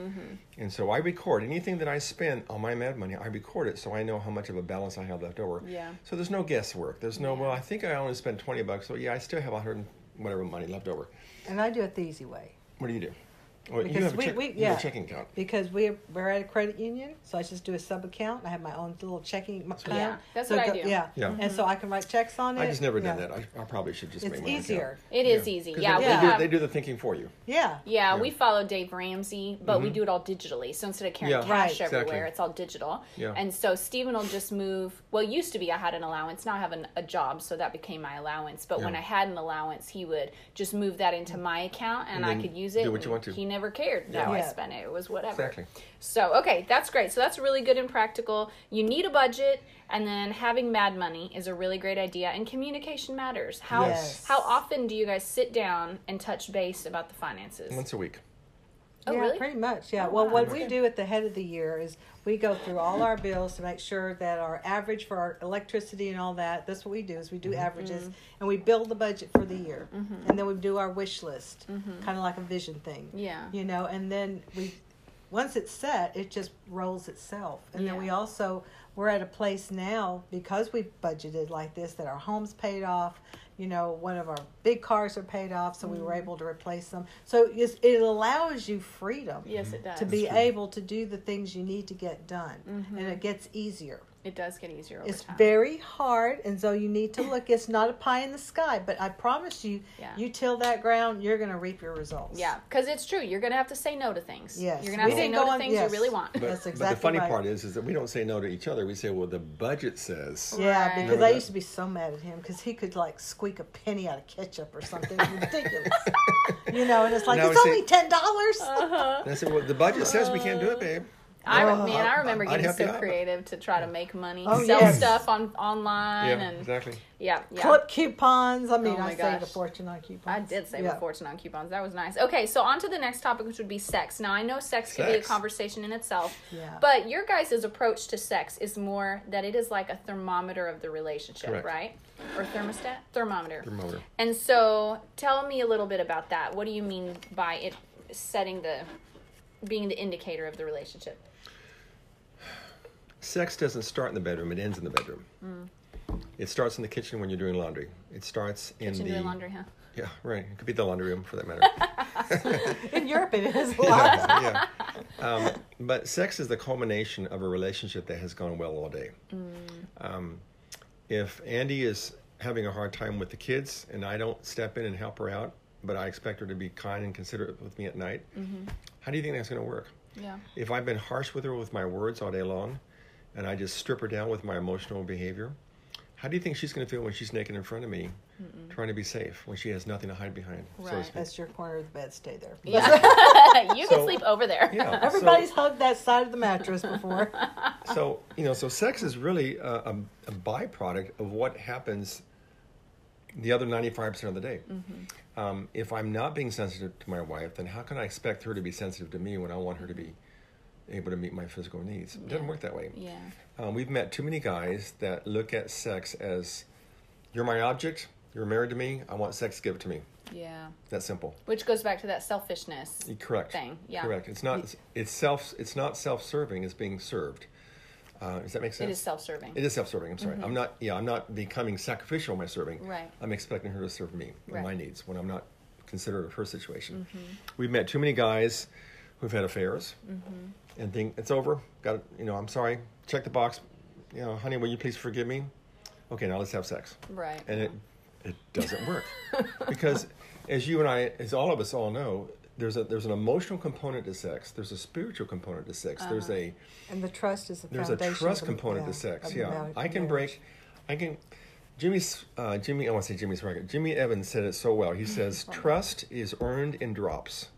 and so I record anything that I spend on my Mad money. I record it so I know how much of a balance I have left over. Yeah. So there's no guesswork. There's no well. I think I only spent twenty bucks. So yeah, I still have a hundred and whatever money left over. And I do it the easy way. What do you do? Well, you Because have a, we- check, we- you have yeah. a checking account. because we we're at a credit union, so I just do a sub account. I have my own little checking account. Yeah, that's So what I do. Yeah, Yeah. and so I can write checks on it. I just never done Yeah. that. I, I probably should just It's make my own account. easier. It is Yeah. easy. 'Cause Yeah, they, we they, do, they do the thinking for you. Yeah. Yeah, Yeah. we follow Dave Ramsey, but we Mhm. do it all digitally. So instead of carrying Yeah. cash Right. everywhere, Exactly. it's all digital. Yeah. And so Stephen will just move. Well, it used to be I had an allowance. Now I have an, a job, so that became my allowance. But when I had an allowance, he would just move that into my account, and, And I could use it. do what you want to. He never cared how I spent it. It was whatever. Exactly. So okay, that's great. So that's really good and practical. You need a budget, and then having mad money is a really great idea. And communication matters. How Yes. how often do you guys sit down and touch base about the finances? Once a week. Oh, yeah, really? pretty much. Yeah. Oh, well, wow. what we do at the head of the year is we go through all our bills to make sure that our average for our electricity and all that. That's what we do is we do Mm-hmm. averages and we build the budget for the year, and then we do our wish list, kind of like a vision thing. Yeah. You know, and then we once it's set, it just rolls itself. And then we also we're at a place now because we've budgeted like this that our home's paid off. You know, one of our big cars are paid off, so we Mm. were able to replace them. So it's, it allows you freedom Yes, it does. to be able to do the things you need to get done, Mm-hmm. and it gets easier. It does get easier over It's time. very hard, and so you need to look. It's not a pie in the sky, but I promise you, Yeah. you till that ground, you're going to reap your results. yeah, because it's true. You're gonna have to say no to things. Yes. You're gonna have to say no go to on- things yes. you really want. But, That's exactly. Right. But the funny right. part is, is that we don't say no to each other. We say, well, the budget says. Yeah, Right. because Remember I that? used to be so mad at him because he could like squeak a penny out of ketchup or something ridiculous, you know. And it's like Now it's see- only ten dollars. Uh-huh. And I said, well, the budget says we can't do it, babe. I Oh. man, I remember getting help you so out. creative to try to make money, Oh, sell yes. stuff on online, Yeah, and exactly. yeah, yeah. Clip coupons. I mean, Oh my I saved a fortune on coupons. I did save Yeah. a fortune on coupons. That was nice. Okay, so on to the next topic, which would be sex. Now I know sex, could be a conversation in itself, Yeah. but your guys' approach to sex is more that it is like a thermometer of the relationship, Correct. right? Or thermostat, thermometer. Thermometer. And so, tell me a little bit about that. What do you mean by it setting the, being the indicator of the relationship? Sex doesn't start in the bedroom; it ends in the bedroom. It starts in the kitchen when you're doing laundry. It starts in Kitchen the doing laundry, huh? yeah, right. It could be the laundry room for that matter. In Europe, it is a lot. yeah, yeah. Um, but sex is the culmination of a relationship that has gone well all day. Um, if Andy is having a hard time with the kids and I don't step in and help her out, but I expect her to be kind and considerate with me at night, how do you think that's going to work? Yeah. If I've been harsh with her with my words all day long, and I just strip her down with my emotional behavior, how do you think she's going to feel when she's naked in front of me, trying to be safe when she has nothing to hide behind? So to Right. speak? That's your corner of the bed. Stay there. Yeah. you can So- sleep over there. Yeah. so- Everybody's hugged that side of the mattress before. so you know so sex is really a, a, a byproduct of what happens the other 95% of the day um, if i'm not being sensitive to my wife then how can i expect her to be sensitive to me when i want her to be able to meet my physical needs it doesn't work that way Yeah. um, we've met too many guys that look at sex as you're my object you're married to me i want sex give it to me Yeah. that's simple Which goes back to that selfishness. correct Thing, yeah. correct it's not it's self it's not self-serving it's being served uh, does that make sense It is self-serving. It is self-serving. I'm sorry. I'm not. Yeah, I'm not becoming sacrificial in my serving. Mm-hmm. Right. I'm expecting her to serve me and my needs when I'm not considerate of her situation. Mm-hmm. We've met too many guys who've had affairs Mm-hmm. And think it's over. Got it. You know, I'm sorry. Check the box. You know, honey, will you please forgive me? Okay, now let's have sex. Right. And it it doesn't work because, as you and I, as all of us all know, there's a there's an emotional component to sex. There's a spiritual component to sex. There's Uh-huh. a And the trust is the there's a foundation. trust of component yeah, to sex. Yeah, mar- I can break. I can. Jimmy's uh, Jimmy. I want to say Jimmy's record. Jimmy Evans said it so well. He says trust is earned in drops,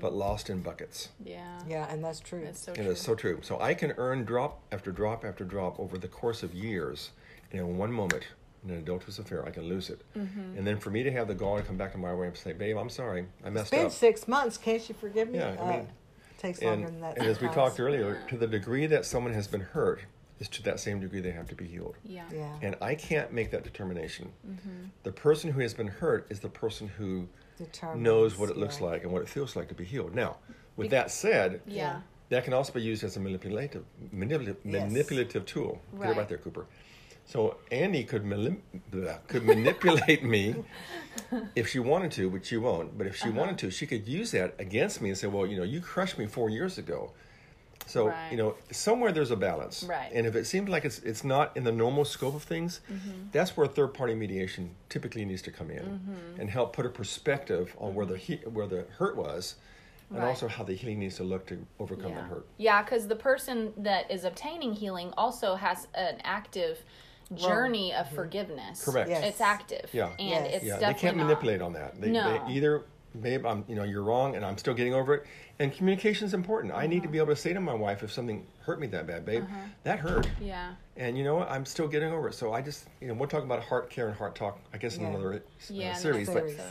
but lost in buckets. yeah. Yeah, and that's true. That's so It true. is so true. So I can earn drop after drop after drop over the course of years, and in one moment, in an adulterous affair, I can lose it. Mm-hmm. And then for me to have the gall to come back to my wife and say, "Babe, I'm sorry, I messed up. It's been up." six months. Can't you forgive me? Yeah, I Uh, mean, takes and, longer than that. and as we talked earlier, to the degree that someone has been hurt, is to that same degree they have to be healed. yeah. Yeah. And I can't make that determination. Mm-hmm. The person who has been hurt is the person who Determines, knows what it looks yeah. like and what it feels like to be healed. Now, with Be- that said, Yeah. that can also be used as a manipulative, manipulative, Yes. manipulative tool. Get it Right. right there, Cooper. So Andy could mali- blah, could manipulate me if she wanted to, but she won't. But if she Uh-huh. wanted to, she could use that against me and say, "Well, you know, you crushed me four years ago." So Right. you know, somewhere there's a balance, Right. And if it seems like it's it's not in the normal scope of things, Mm-hmm. that's where third party mediation typically needs to come in Mm-hmm. and help put a perspective on where the he- where the hurt was, and Right. also how the healing needs to look to overcome yeah. that hurt. Yeah, because the person that is obtaining healing also has an active journey of forgiveness. Correct. Yes. It's active. Yeah. And Yes. it's yeah, they can't not- manipulate on that. They, No. they either, babe, I'm, you know, you're wrong, and I'm still getting over it. And communication is important. I need to be able to say to my wife if something hurt me that bad, babe, that hurt, Yeah. and you know what, I'm still getting over it. So I just, you know, we'll talk about heart care and heart talk, I guess, in another uh, Yeah. series. But, so-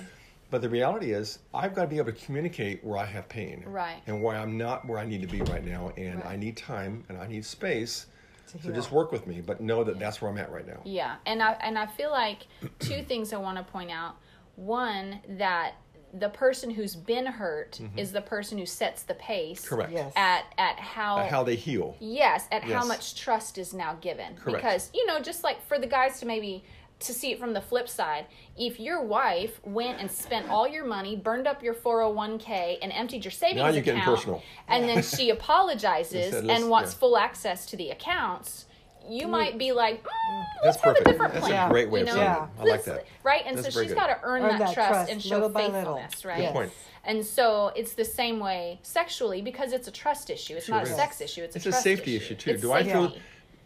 but the reality is, I've got to be able to communicate where I have pain, Right. and why I'm not where I need to be right now, and Right. I need time and I need space. To So just work with me, but know that that's where I'm at right now. Yeah, and I and I feel like two things I want to point out. One that the person who's been hurt is the person who sets the pace. Mm-hmm. Correct. Yes. At at how Uh, how they heal. Yes, at how much trust is now given. Correct. Because, you know, just like for the guys to maybe to see it from the flip side, if your wife went and spent all your money, burned up your 401k and emptied your savings Now you're getting account personal. and then she apologizes said, and wants yeah. full access to the accounts, you might be like, mm, That's let's have perfect. a different That's a great way you of saying Yeah. it. I like that. Right? And That's so she's got to earn, Earn that, that trust, trust and show little by little. faithfulness, right? Yes. point. And so it's the same way sexually because it's a trust issue. It's not a sex issue. It's a, trust. It's a trust safety issue, too. It's Do I feel?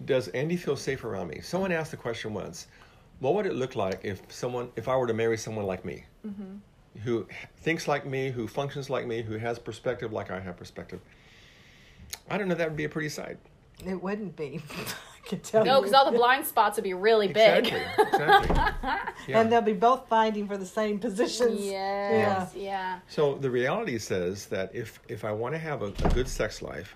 Does Andy feel safe around me? Someone asked the question once. What would it look like if someone, if I were to marry someone like me, Mm-hmm. who thinks like me, who functions like me, who has perspective like I have perspective? I don't know. That would be a pretty sight. It wouldn't be. I can tell No, you. because all the blind spots would be really big. Exactly. Exactly. Yeah. And they'll be both fighting for the same positions. Yes, yeah. So the reality says that if if I want to have a, a good sex life,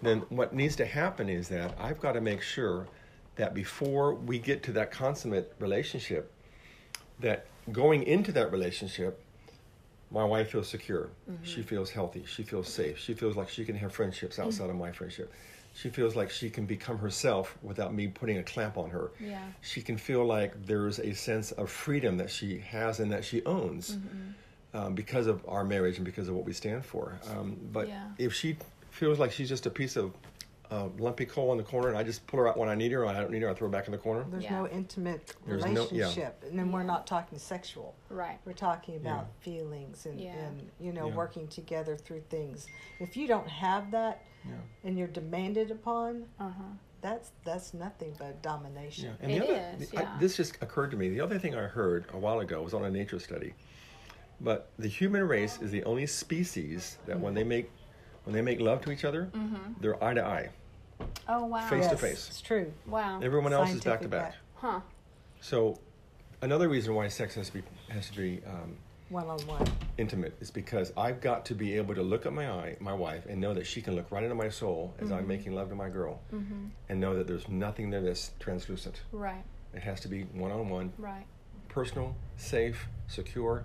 then what needs to happen is that I've got to make sure that before we get to that consummate relationship, that going into that relationship, my wife feels secure. Mm-hmm. She feels healthy. She feels safe. She feels like she can have friendships outside of my friendship. She feels like she can become herself without me putting a clamp on her. Yeah. She can feel like there's a sense of freedom that she has and that she owns um, because of our marriage and because of what we stand for. Um, but Yeah. if she feels like she's just a piece of uh, lumpy coal in the corner and I just pull her out when I need her and I don't need her, I throw her back in the corner. There's Yeah. no intimate There's no- yeah. relationship. And then we're not talking sexual. Right. We're talking about feelings and, Yeah. and you know, Yeah. working together through things. If you don't have that Yeah. and you're demanded upon, Uh huh. that's that's nothing but domination. Yeah. And It the other, is, the- I- this just occurred to me. The other thing I heard a while ago was on a nature study. But the human race is the only species that when they make when they make love to each other, Mm-hmm. they're eye to eye, Oh wow. Face to Yes, face. It's true. Wow. Everyone else is back to Scientific back. Huh. So, another reason why sex has to be has to be um, One on one. intimate is because I've got to be able to look at my eye, my wife, and know that she can look right into my soul as Mm-hmm. I'm making love to my girl, and know that there's nothing there that's translucent. Right. It has to be one on one, Right. personal, safe, secure,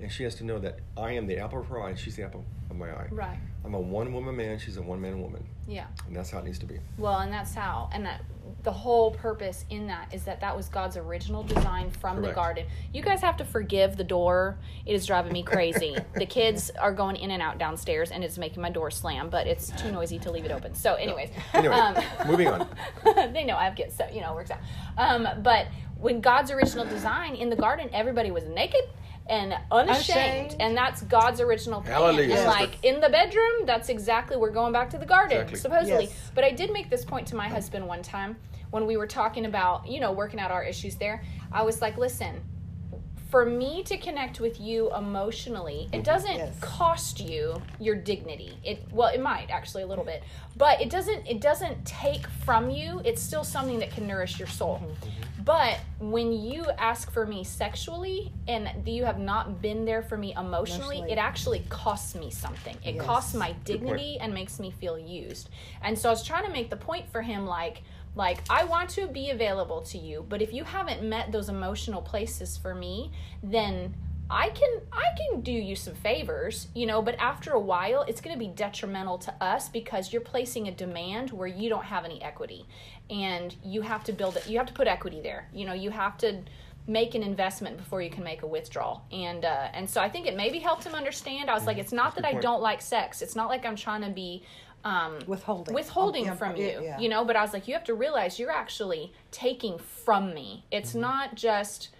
and she has to know that I am the apple of her eye, and she's the apple of my eye. Right. I'm a one woman man, she's a one man woman, Yeah. and that's how it needs to be. Well, and that's how, and that the whole purpose in that is that that was God's original design from the garden. You guys have to forgive the door. It is driving me crazy. the kids are going in and out downstairs, and it's making my door slam, but it's too noisy to leave it open. So, anyways, Anyway, um, moving on. they know I have kids, so you know it works out. Um, but when God's original design in the garden, everybody was naked and unashamed, Unashamed. and that's God's original plan. Hallelujah. And like in the bedroom, that's exactly we're going back to the garden, Exactly. supposedly. Yes. But I did make this point to my husband one time when we were talking about you know working out our issues there. I was like, listen. For me to connect with you emotionally, it mm-hmm. doesn't Yes. cost you your dignity. It well, it might actually a little bit, but it doesn't. It doesn't take from you. It's still something that can nourish your soul. Mm-hmm. But when you ask for me sexually and you have not been there for me emotionally, Emotionally. it actually costs me something. It Yes. costs my dignity and makes me feel used. And so I was trying to make the point for him like like I want to be available to you, but if you haven't met those emotional places for me, then I can I can do you some favors, you know, but after a while it's going to be detrimental to us because you're placing a demand where you don't have any equity and you have to build it you have to put equity there. You know, you have to make an investment before you can make a withdrawal. And uh, and so I think it maybe helped him understand. I was like it's not that I don't like sex. It's not like I'm trying to be um, Withholding. withholding Yeah, from yeah, you yeah. you know but i was like you have to realize you're actually taking from me it's Mm-hmm. not just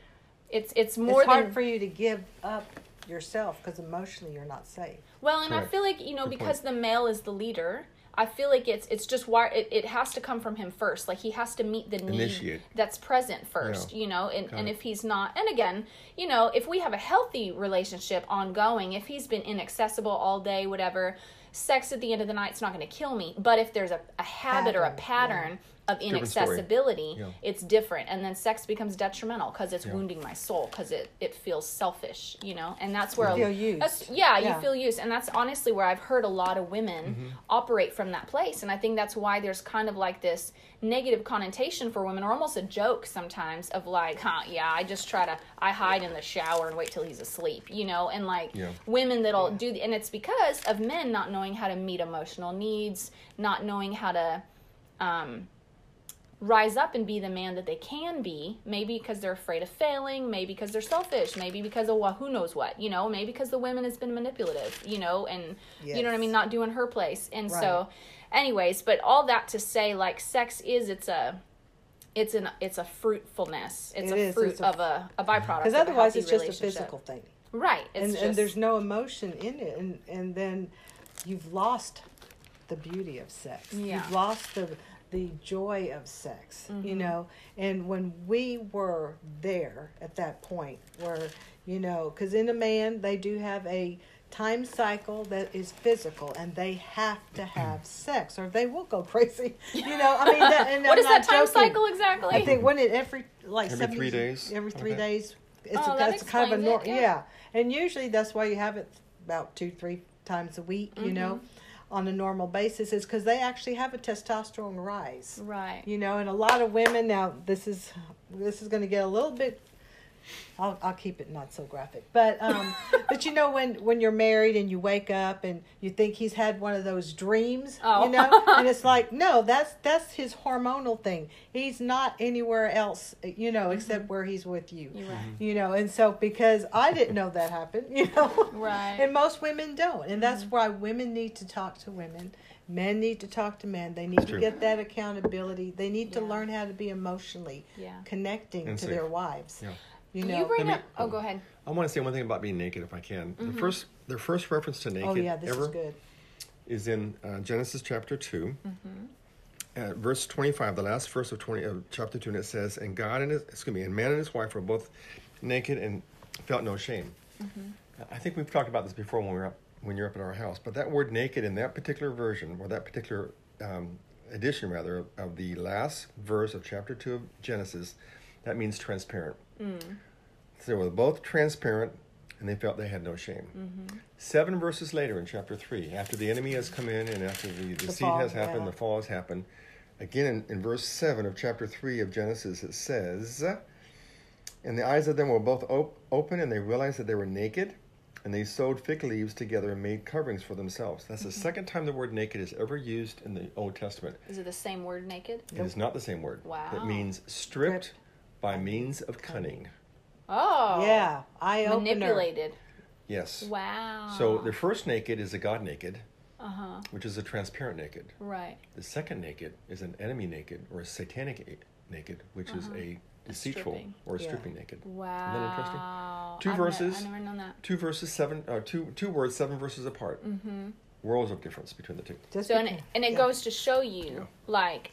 it's it's more it's hard than for you to give up yourself because emotionally you're not safe. well and i feel like you know Good because the male is the leader i feel like it's it's just why it, it has to come from him first like he has to meet the need that's present first Yeah. you know and, and it. if he's not and again you know if we have a healthy relationship ongoing if he's been inaccessible all day whatever sex at the end of the night's not going to kill me but if there's a, a habit or a Pattern, yeah. Of inaccessibility Yeah. it's different and then sex becomes detrimental because it's wounding my soul because it, it feels selfish you know and that's where You feel used. yeah, Yeah. you feel used and that's honestly where i've heard a lot of women Mm-hmm. operate from that place and i think that's why there's kind of like this negative connotation for women or almost a joke sometimes of like huh yeah i just try to i hide in the shower and wait till he's asleep you know and like Yeah. women that'll do and it's because of men not knowing how to meet emotional needs not knowing how to um, rise up and be the man that they can be maybe because they're afraid of failing maybe because they're selfish maybe because of well, who knows what you know maybe because the women has been manipulative you know and you know what i mean not doing her place. And Right. so anyways but all that to say like sex is it's a it's an it's a fruitfulness. It's It a is, fruit it's a- of a, a byproduct Because otherwise, it's just a physical thing, right. It's and just, and there's no emotion in it, and and then you've lost the beauty of sex. Yeah. You've lost the the joy of sex. Mm-hmm. You know, and when we were there at that point, where you know, because in a man they do have a time cycle that is physical and they have to have sex or they will go crazy you know i mean that, and what I'm is that time joking. cycle exactly I think when it every like Every 70 three days? every three Okay. days. It's Oh, a, that that's kind of a explains it, yeah. yeah. and usually that's why you have it about two three times a week. You know, Mm-hmm. On a normal basis is because they actually have a testosterone rise. right You know, and a lot of women now. This is this is going to get a little bit. I'll, I'll keep it not so graphic, but um, but you know when when you're married and you wake up and you think he's had one of those dreams, Oh. you know, and it's like no, that's that's his hormonal thing. He's not anywhere else, you know, mm-hmm. except where he's with you, You're right. Mm-hmm. you know. And so because I didn't know that happened, you know, Right. and most women don't, and that's mm-hmm. why women need to talk to women. Men need to talk to men. They need to true. get that accountability. They need to learn how to be emotionally Yeah. connecting And to safe. their wives. Yeah. You you know. bring me- up oh go ahead I want to say one thing about being naked, if I can. The first, their first reference to naked oh yeah, this ever is good. is in uh, Genesis chapter 2, Mm-hmm. uh, verse 25, the last verse of 20 of chapter 2, and it says, And God and his, excuse me, and man and his wife were both naked and felt no shame. Mm-hmm. I think we've talked about this before when we were up, when you're up at our house, but that word naked in that particular version, or that particular um, edition rather, of the last verse of chapter 2 of Genesis, that means transparent. Mm. So they were both transparent and they felt they had no shame. Mm-hmm. Seven verses later in chapter 3, after the enemy has come in and after the deceit fall, has happened, yeah. the fall has happened, again in, in verse 7 of chapter 3 of Genesis, it says, And the eyes of them were both op- open and they realized that they were naked. And they sewed fig leaves together and made coverings for themselves. That's the mm-hmm. second time the word naked is ever used in the Old Testament. is it the same word naked It is not the same word. Wow. It means Stripped. By means of cunning. oh Yeah, eye opener. manipulated Yes. wow So the first naked is a God naked, uh-huh which is a transparent naked. right The second naked is an enemy naked or a satanic a- naked, which is a deceitful stripping. or a Yeah. stripping naked. wow Isn't that interesting? Two I've ne- verses. i never known that Two verses, seven, uh, two two words, seven verses apart. Mm-hmm. Worlds of difference between the two. Just so and it, and it yeah. goes to show you like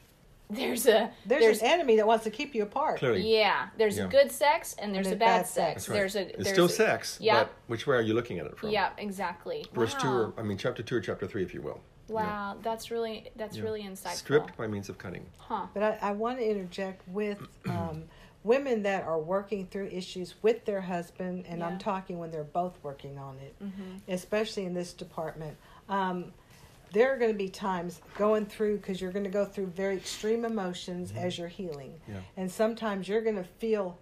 there's a There's, there's an enemy that wants to keep you apart. Clearly, yeah there's Yeah. good sex and there's there's a bad, bad sex, sex. right. there's a it's still a- sex, yeah but which way are you looking at it from? yeah exactly Verse two, or I mean, chapter two or chapter three, if you will. You know, wow that's really that's yeah. really insightful Stripped by means of cunning. huh But I, I want to interject with um, women that are working through issues with their husband, and Yeah. I'm talking when they're both working on it, Mm-hmm. especially in this department. Um, there are going to be times going through because you're going to go through very extreme emotions as you're healing, Yeah. and sometimes you're going to feel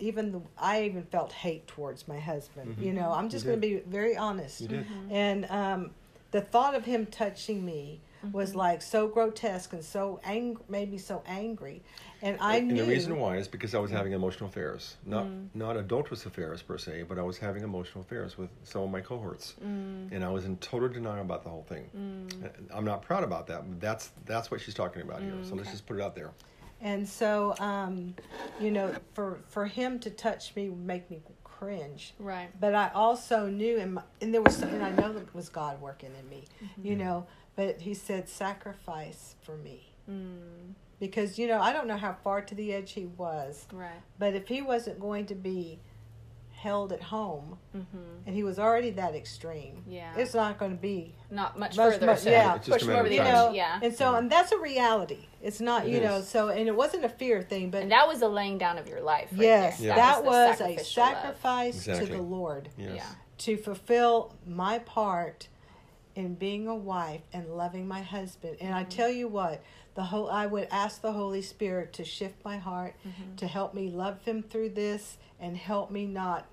even the I even felt hate towards my husband. Mhm. You know, I'm just going to be very honest. You did. And um, the thought of him touching me was mm-hmm. like so grotesque and so angry, made me so angry. And I and knew the reason why is because I was having emotional affairs, not mm. not adulterous affairs per se, but I was having emotional affairs with some of my cohorts, mm. and I was in total denial about the whole thing. And I'm not proud about that, but that's that's what she's talking about here. So let's just put it out there. And so, um, you know, for for him to touch me would make me cringe. Right. But I also knew, and, my, and there was something I know that was God working in me, Mm-hmm. you know. But He said, "Sacrifice for me," Mm, because you know I don't know how far to the edge he was, right. but if he wasn't going to be held at home, Mm-hmm. and he was already that extreme, Yeah. it's not going to be Not much Much- further. much- so yeah. It's just push a him matter over of the you time. edge. know, Yeah. and so and that's a reality. It's not, It you know, so and it wasn't a fear thing, but And that was a laying down of your life. Right yes. Yeah. that the was a sacrificial love. sacrifice to Exactly. the Lord Yes. Yeah. to fulfill my part in being a wife and loving my husband. And Mm-hmm. I tell you what, the whole I would ask the Holy Spirit to shift my heart Mm-hmm. to help me love him through this and help me not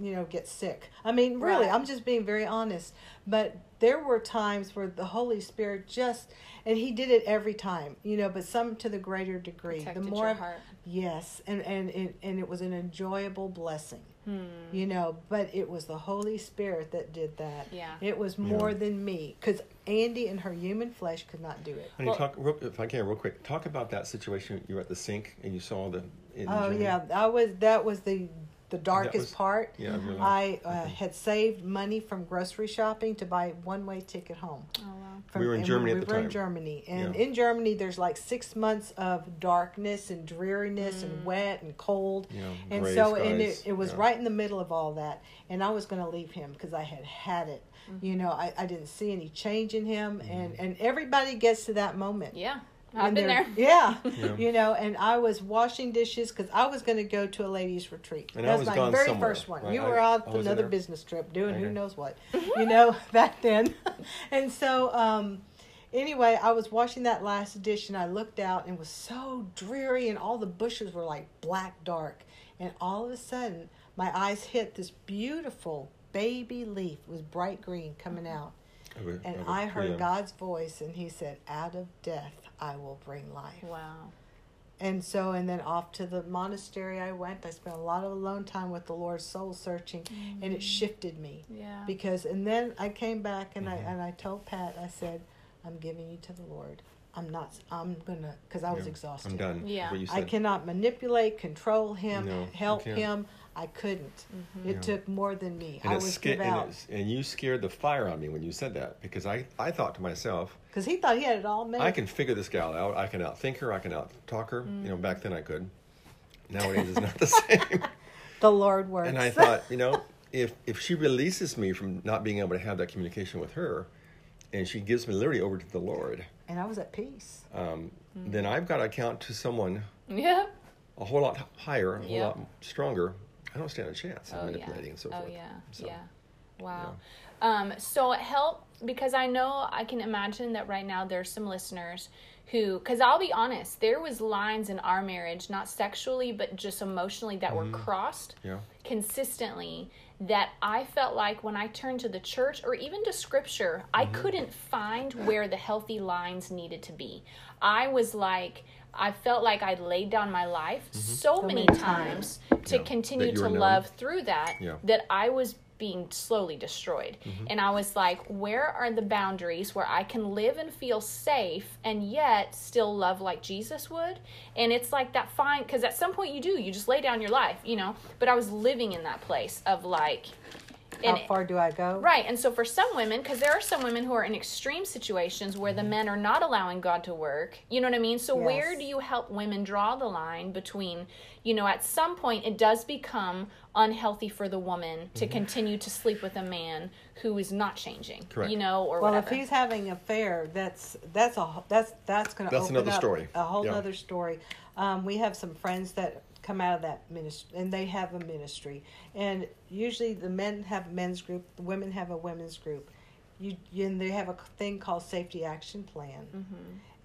you know get sick. I mean, really, Right. I'm just being very honest, but there were times where the Holy Spirit just and he did it every time, you know, but some to the greater degree. Protected the more your heart. Yes, and and it, and it was an enjoyable blessing, Hmm. you know. But it was the Holy Spirit that did that. Yeah. It was more than me, because Andy and her human flesh could not do it. Honey, Well- talk real, if I can, real quick. Talk about that situation. You were at the sink and you saw the. Oh Germany. yeah, that was that was the the darkest was- part. Yeah, of your life. I uh, had saved money from grocery shopping to buy one way ticket home. Oh wow. From, We were in Germany We at the were in. Germany, and Yeah. in Germany, there's like six months of darkness and dreariness and wet and cold. Yeah, and gray so, and it, it was yeah. right in the middle of all that. And I was going to leave him because I had had it. Mm-hmm. You know, I, I didn't see any change in him, Mm-hmm. and and everybody gets to that moment. Yeah. When I've been there. Yeah. Yeah. You know, and I was washing dishes because I was going to go to a ladies' retreat. And That was my gone very somewhere, first one. right? You I- were out I on was another business trip doing who knows what, you know, back then. and so, um, anyway, I was washing that last dish and I looked out and it was so dreary and all the bushes were like black dark. And all of a sudden, my eyes hit this beautiful baby leaf. It was bright green coming out. Of a- And of a I heard Priam. God's voice, and He said, Out of death I will bring life. Wow. And so, and then off to the monastery I went. I spent a lot of alone time with the Lord, soul searching, and it shifted me. Yeah. Because, and then I came back and Mm-hmm. I and I told Pat, I said, I'm giving you to the Lord. I'm not, I'm gonna, because I was Yeah, exhausted. I'm done. Yeah. I cannot manipulate, control him, No, help him. I couldn't. It Yeah. took more than me. And, I was sca- give and, out and you scared the fire on me when you said that because I, I thought to myself, because he thought he had it all made. I can figure this gal out. I can outthink her. I can outtalk her. You know, back then I could. Nowadays it's not the same. the Lord works. and I thought, you know, if if she releases me from not being able to have that communication with her, and she gives me liberty over to the Lord, and I was at peace. um, then I've got to account to someone Yeah. a whole lot higher, a whole Yep. lot stronger. I don't stand a chance of Oh manipulating yeah. and so oh yeah. So, yeah. Wow. Um, so it help because I know I can imagine that right now there's some listeners who, because I'll be honest, there was lines in our marriage, not sexually but just emotionally, that were crossed Yeah. consistently. That I felt like when I turned to the church or even to scripture, I couldn't find where the healthy lines needed to be. I was like, I felt like I'd laid down my life so, many many times times. to Yeah. continue to were numb. love through that Yeah. that I was being slowly destroyed. Mm-hmm. And I was like, where are the boundaries where I can live and feel safe and yet still love like Jesus would? And it's like that fine, because at some point you do, you just lay down your life, you know? But I was living in that place of like, How and far do I go? Right. And so for some women, because there are some women who are in extreme situations where the mm-hmm. men are not allowing God to work, you know what I mean? So where do you help women draw the line between, you know, at some point it does become unhealthy for the woman to continue to sleep with a man who is not changing, Correct. you know, or Well, whatever. if he's having an affair, that's that's a that's that's going to That's open another up story. a whole Yeah. other story. Um, we have some friends that come out of that ministry, and they have a ministry, and usually the men have a men's group, the women have a women's group. You, you and they have a thing called safety action plan, Mm-hmm.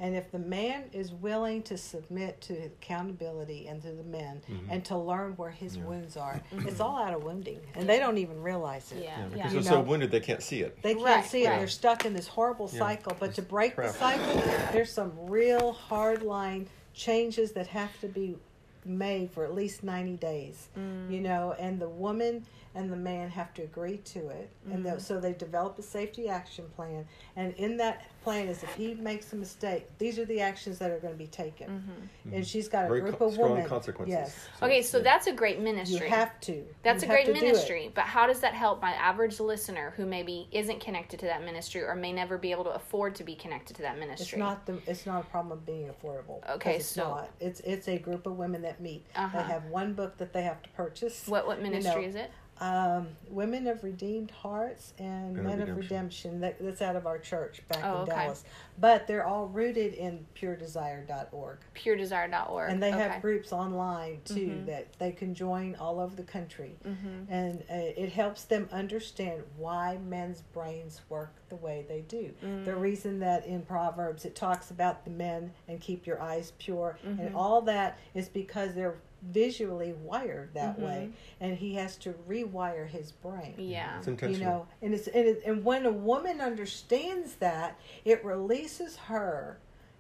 And if the man is willing to submit to accountability and to the men Mm-hmm. and to learn where his wounds are, it's all out of wounding. And they don't even realize it. Yeah, Yeah, yeah. because You they're so wounded they can't see it. They can't Right, see it. right. They're stuck in this horrible Yeah. cycle. But It's to break the cycle, there's some real hard line changes that have to be made for at least 90 days. Mm. You know, and the woman and the man have to agree to it. And Mm-hmm. the, so they develop a safety action plan. And in that plan is if he makes a mistake, these are the actions that are going to be taken. Mm-hmm. And she's got a Very group co- of strong women. consequences. Yes. Okay, so yeah. that's a great ministry. You have to. That's You a great to do it. ministry, but how does that help my average listener who maybe isn't connected to that ministry or may never be able to afford to be connected to that ministry? It's ministry? not the. It's not a problem of being affordable. Okay, it's so- not. It's it's a group of women that meet. Uh-huh. They have one book that they have to purchase. What what you know, ministry is it? Um, Women of Redeemed Hearts and of Men of Redemption. Redemption. That, that's out of our church back Oh, in okay. Dallas. But they're all rooted in puredesire.org. PureDesire.org. And they okay. have groups online too Mhm. that they can join all over the country. Mhm. And uh, it helps them understand why men's brains work the way they do. Mm. The reason that in Proverbs it talks about the men and keep your eyes pure Mm-hmm. and all that is because they're visually wired that Mm-hmm. way and he has to rewire his brain. Yeah. It's You know, and it's and, it, and when a woman understands that, it releases her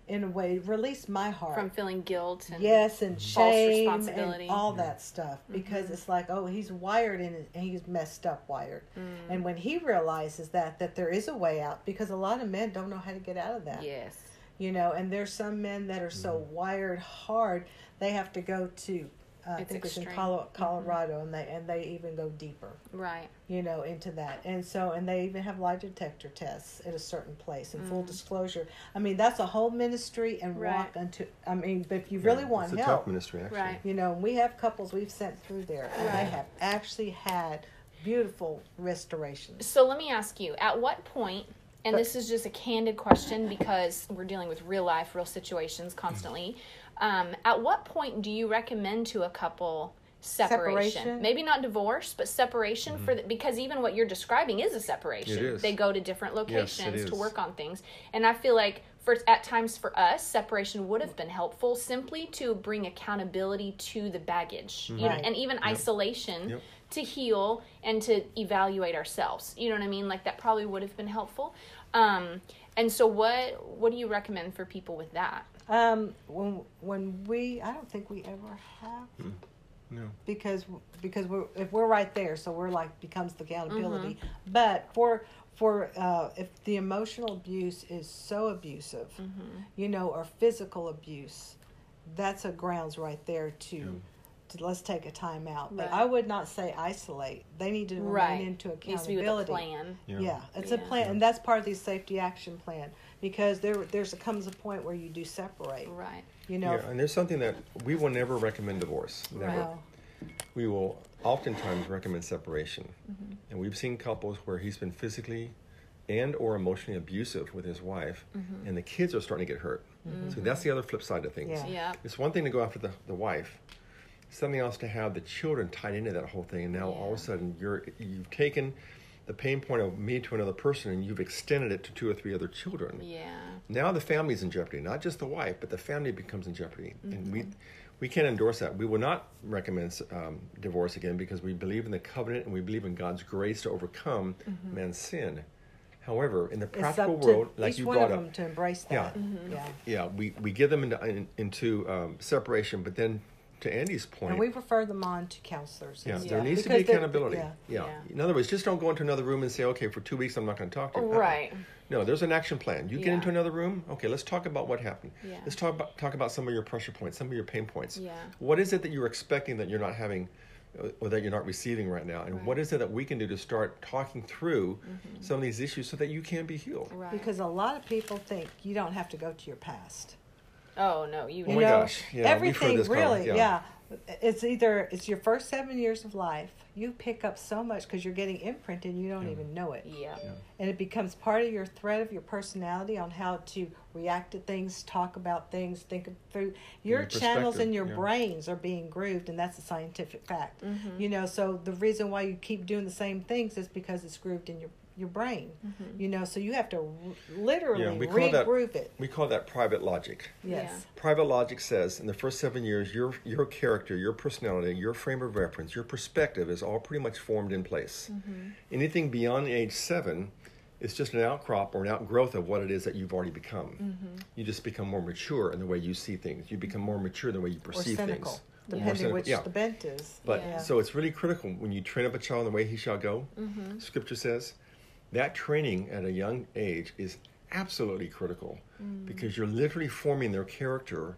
in a way, release my heart From feeling guilt and yes and false shame responsibility. and all that stuff because Mm-hmm. it's like oh he's wired in and he's messed up wired Mm. and when he realizes that that there is a way out because a lot of men don't know how to get out of that Yes. you know and there's some men that are so Mm-hmm. wired hard they have to go to uh, I It's think it's in extreme. Mm-hmm. Colorado, and they and they even go deeper, Right. you know, into that. And so, and they even have lie detector tests at a certain place. And full disclosure, I mean, that's a whole ministry and Mm. Right. walk unto. I mean, but if you Yeah, really want it's a help, tough ministry, actually. Right. you know, we have couples we've sent through there, and Right. they have actually had beautiful restorations. So let me ask you, at what point, and But- this is just a candid question because we're dealing with real life, real situations constantly. Um, at what point do you recommend to a couple separation? Separation? Maybe not divorce, but separation for the, because even what you're describing is a separation. It is. They go to different Yes, locations to work on things, and I feel like for at times for us, separation would have been helpful simply to bring accountability to the baggage, you know, Right. and even isolation Yep. to heal and to evaluate ourselves. You know what I mean? Like that probably would have been helpful. Um, and so, what what do you recommend for people with that? Um, when when we, I don't think we ever have No. because because we're if we're right there, so we're like becomes the accountability. Mm-hmm. But for for uh, if the emotional abuse is so abusive, Mm-hmm. you know, or physical abuse, that's a grounds right there to. To, let's take a time out, but Right. I would not say isolate. They need to remain Right. into Needs to be with a accountability. plan. Yeah. Yeah, it's a Yeah. plan, and that's part of the safety action plan because there there's comes a point where you do separate. Right. You know, Yeah, and there's something that we will never recommend divorce. Never. Wow. We will oftentimes recommend separation. Mm-hmm. And we've seen couples where he's been physically and or emotionally abusive with his wife Mm-hmm. and the kids are starting to get hurt. So that's the other flip side of things. Yeah. Yeah. It's one thing to go after the, the wife. Something else to have the children tied into that whole thing, and now all of a sudden you're you've taken the pain point of me to another person, and you've extended it to two or three other children. Yeah. Now the family's in jeopardy, not just the wife, but the family becomes in jeopardy, and Mm-hmm. we we can't endorse that. We will not recommend um, divorce again because we believe in the covenant and we believe in God's grace to overcome man's sin. However, in the Mm-hmm. Practical world, like you brought up, to embrace Yeah. that. Yeah. yeah, we, we give them into in, into um, separation, but then to Andy's point, And we refer them on to counselors. yeah, and there stuff needs to be accountability. Yeah. Yeah. Yeah. In other words, just don't go into another room and say, okay, for two weeks I'm not going to talk to you. Right. No, there's an action plan. You get Yeah. into another room. Okay, let's talk about what happened. Yeah. Let's talk about talk about some of your pressure points, some of your pain points. Yeah. What is it that you're expecting that you're not having, uh, or that you're not receiving right now? And what is it that we can do to start talking through some of these issues so that you can be healed? Mm-hmm. Right. Because a lot of people think you don't have to go to your past. Oh no, you. Oh You my know, gosh. Yeah, everything this comment, really, yeah. yeah. It's either it's your first seven years of life. You pick up so much because you're getting imprinted. You don't even know it. Yeah. and it becomes part of your thread of your personality on how to react to things, talk about things, think of through your, Your channels in your yeah. brains are being grooved, and that's a scientific fact. Mm-hmm. You know, so the reason why you keep doing the same things is because it's grooved in your your brain. Mm-hmm. You know, so you have to r- literally Yeah, we call that- it. We call that private logic. Yes. Yeah. Private logic says in the first seven years, your your character, your personality, your frame of reference, your perspective is all pretty much formed in place. Mm-hmm. Anything beyond age seven is just an outcrop or an outgrowth of what it is that you've already become. Mm-hmm. You just become more mature in the way you see things. You become more mature in the way you Or perceive cynical, things. depending cynical, which yeah. the bent is. But Yeah. so it's really critical when you train up a child in the way he shall go. Scripture says that training at a young age is absolutely critical mm. because you're literally forming their character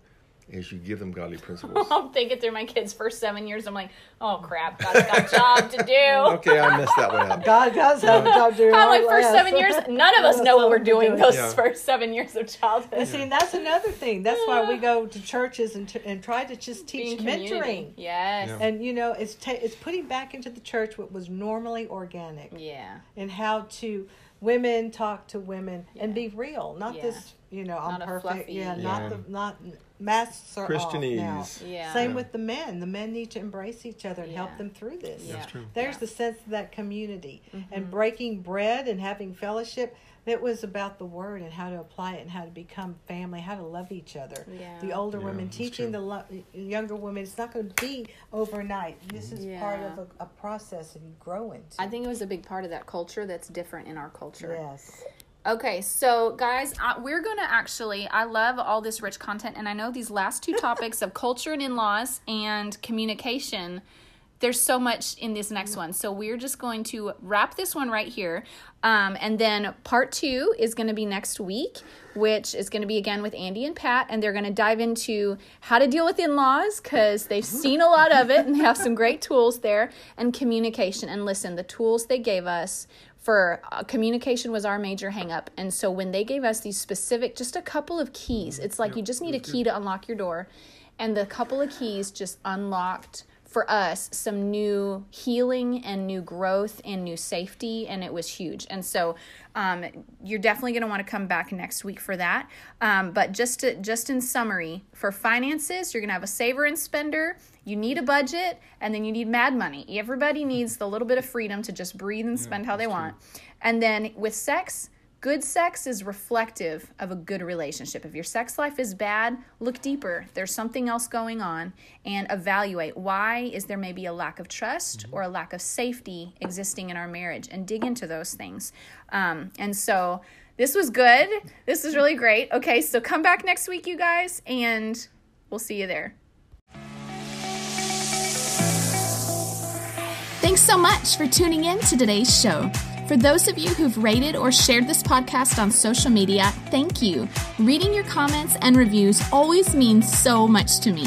as you give them godly principles. I'm thinking through my kids' first seven years. I'm like, oh crap, God's got a job to do. okay, I messed that one up. God does have a job to do. I'm like, oh, first seven years, none of us know what we're doing those Yeah. first seven years of childhood. And see, and that's another thing. That's why we go to churches and, t- and try to just teach mentoring. Yes. Yeah. And you know, it's ta- it's putting back into the church what was normally organic, Yeah. and how to women talk to women and be real, not Yeah. this. You know, I'm Not perfect. fluffy- Yeah, Yeah. not the not masks are off now. Christianese. Yeah. Same Yeah. with the men. The men need to embrace each other and Yeah. help them through this. Yeah. That's true. There's Yeah. the sense of that community Mm-hmm. and breaking bread and having fellowship. It was about the word and how to apply it and how to become family, how to love each other. Yeah. The older Yeah, women teaching true. the lo- younger women. It's not going to be overnight. This is part of a, a process that you grow into. I think it was a big part of that culture that's different in our culture. yes. Okay, so guys, uh, we're going to actually, I love all this rich content, and I know these last two topics of culture and in laws and communication, there's so much in this next one. So we're just going to wrap this one right here. Um, and then part two is going to be next week, which is going to be again with Andy and Pat, and they're going to dive into how to deal with in laws because they've seen a lot of it and they have some great tools there, and communication. And listen, the tools they gave us for uh, communication was our major hangup. And so when they gave us these specific, just a couple of keys, it's like you just need a key to unlock your door. And the couple of keys just unlocked for us some new healing and new growth and new safety. And it was huge. And so um, you're definitely going to want to come back next week for that. Um, but just to, just in summary, for finances, you're going to have a saver and spender. You need a budget, and then you need mad money. Everybody needs the little bit of freedom to just breathe and spend how they want. And then with sex, good sex is reflective of a good relationship. If your sex life is bad, look deeper. There's something else going on and evaluate why is there maybe a lack of trust or a lack of safety existing in our marriage and dig into those things. Um, and so this was good. This is really great. Okay, so come back next week, you guys, and we'll see you there. Thanks so much for tuning in to today's show. For those of you who've rated or shared this podcast on social media, thank you. Reading your comments and reviews always means so much to me.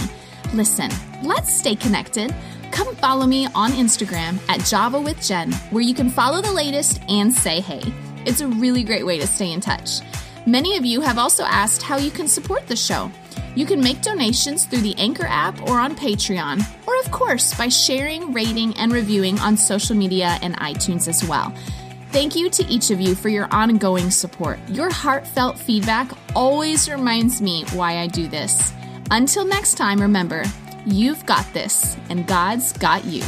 Listen, let's stay connected. Come follow me on Instagram at Java with Jen, where you can follow the latest and say hey. It's a really great way to stay in touch. Many of you have also asked how you can support the show. You can make donations through the Anchor app or on Patreon, or of course by sharing, rating, and reviewing on social media and iTunes as well. Thank you to each of you for your ongoing support. Your heartfelt feedback always reminds me why I do this. Until next time, remember, you've got this, and God's got you.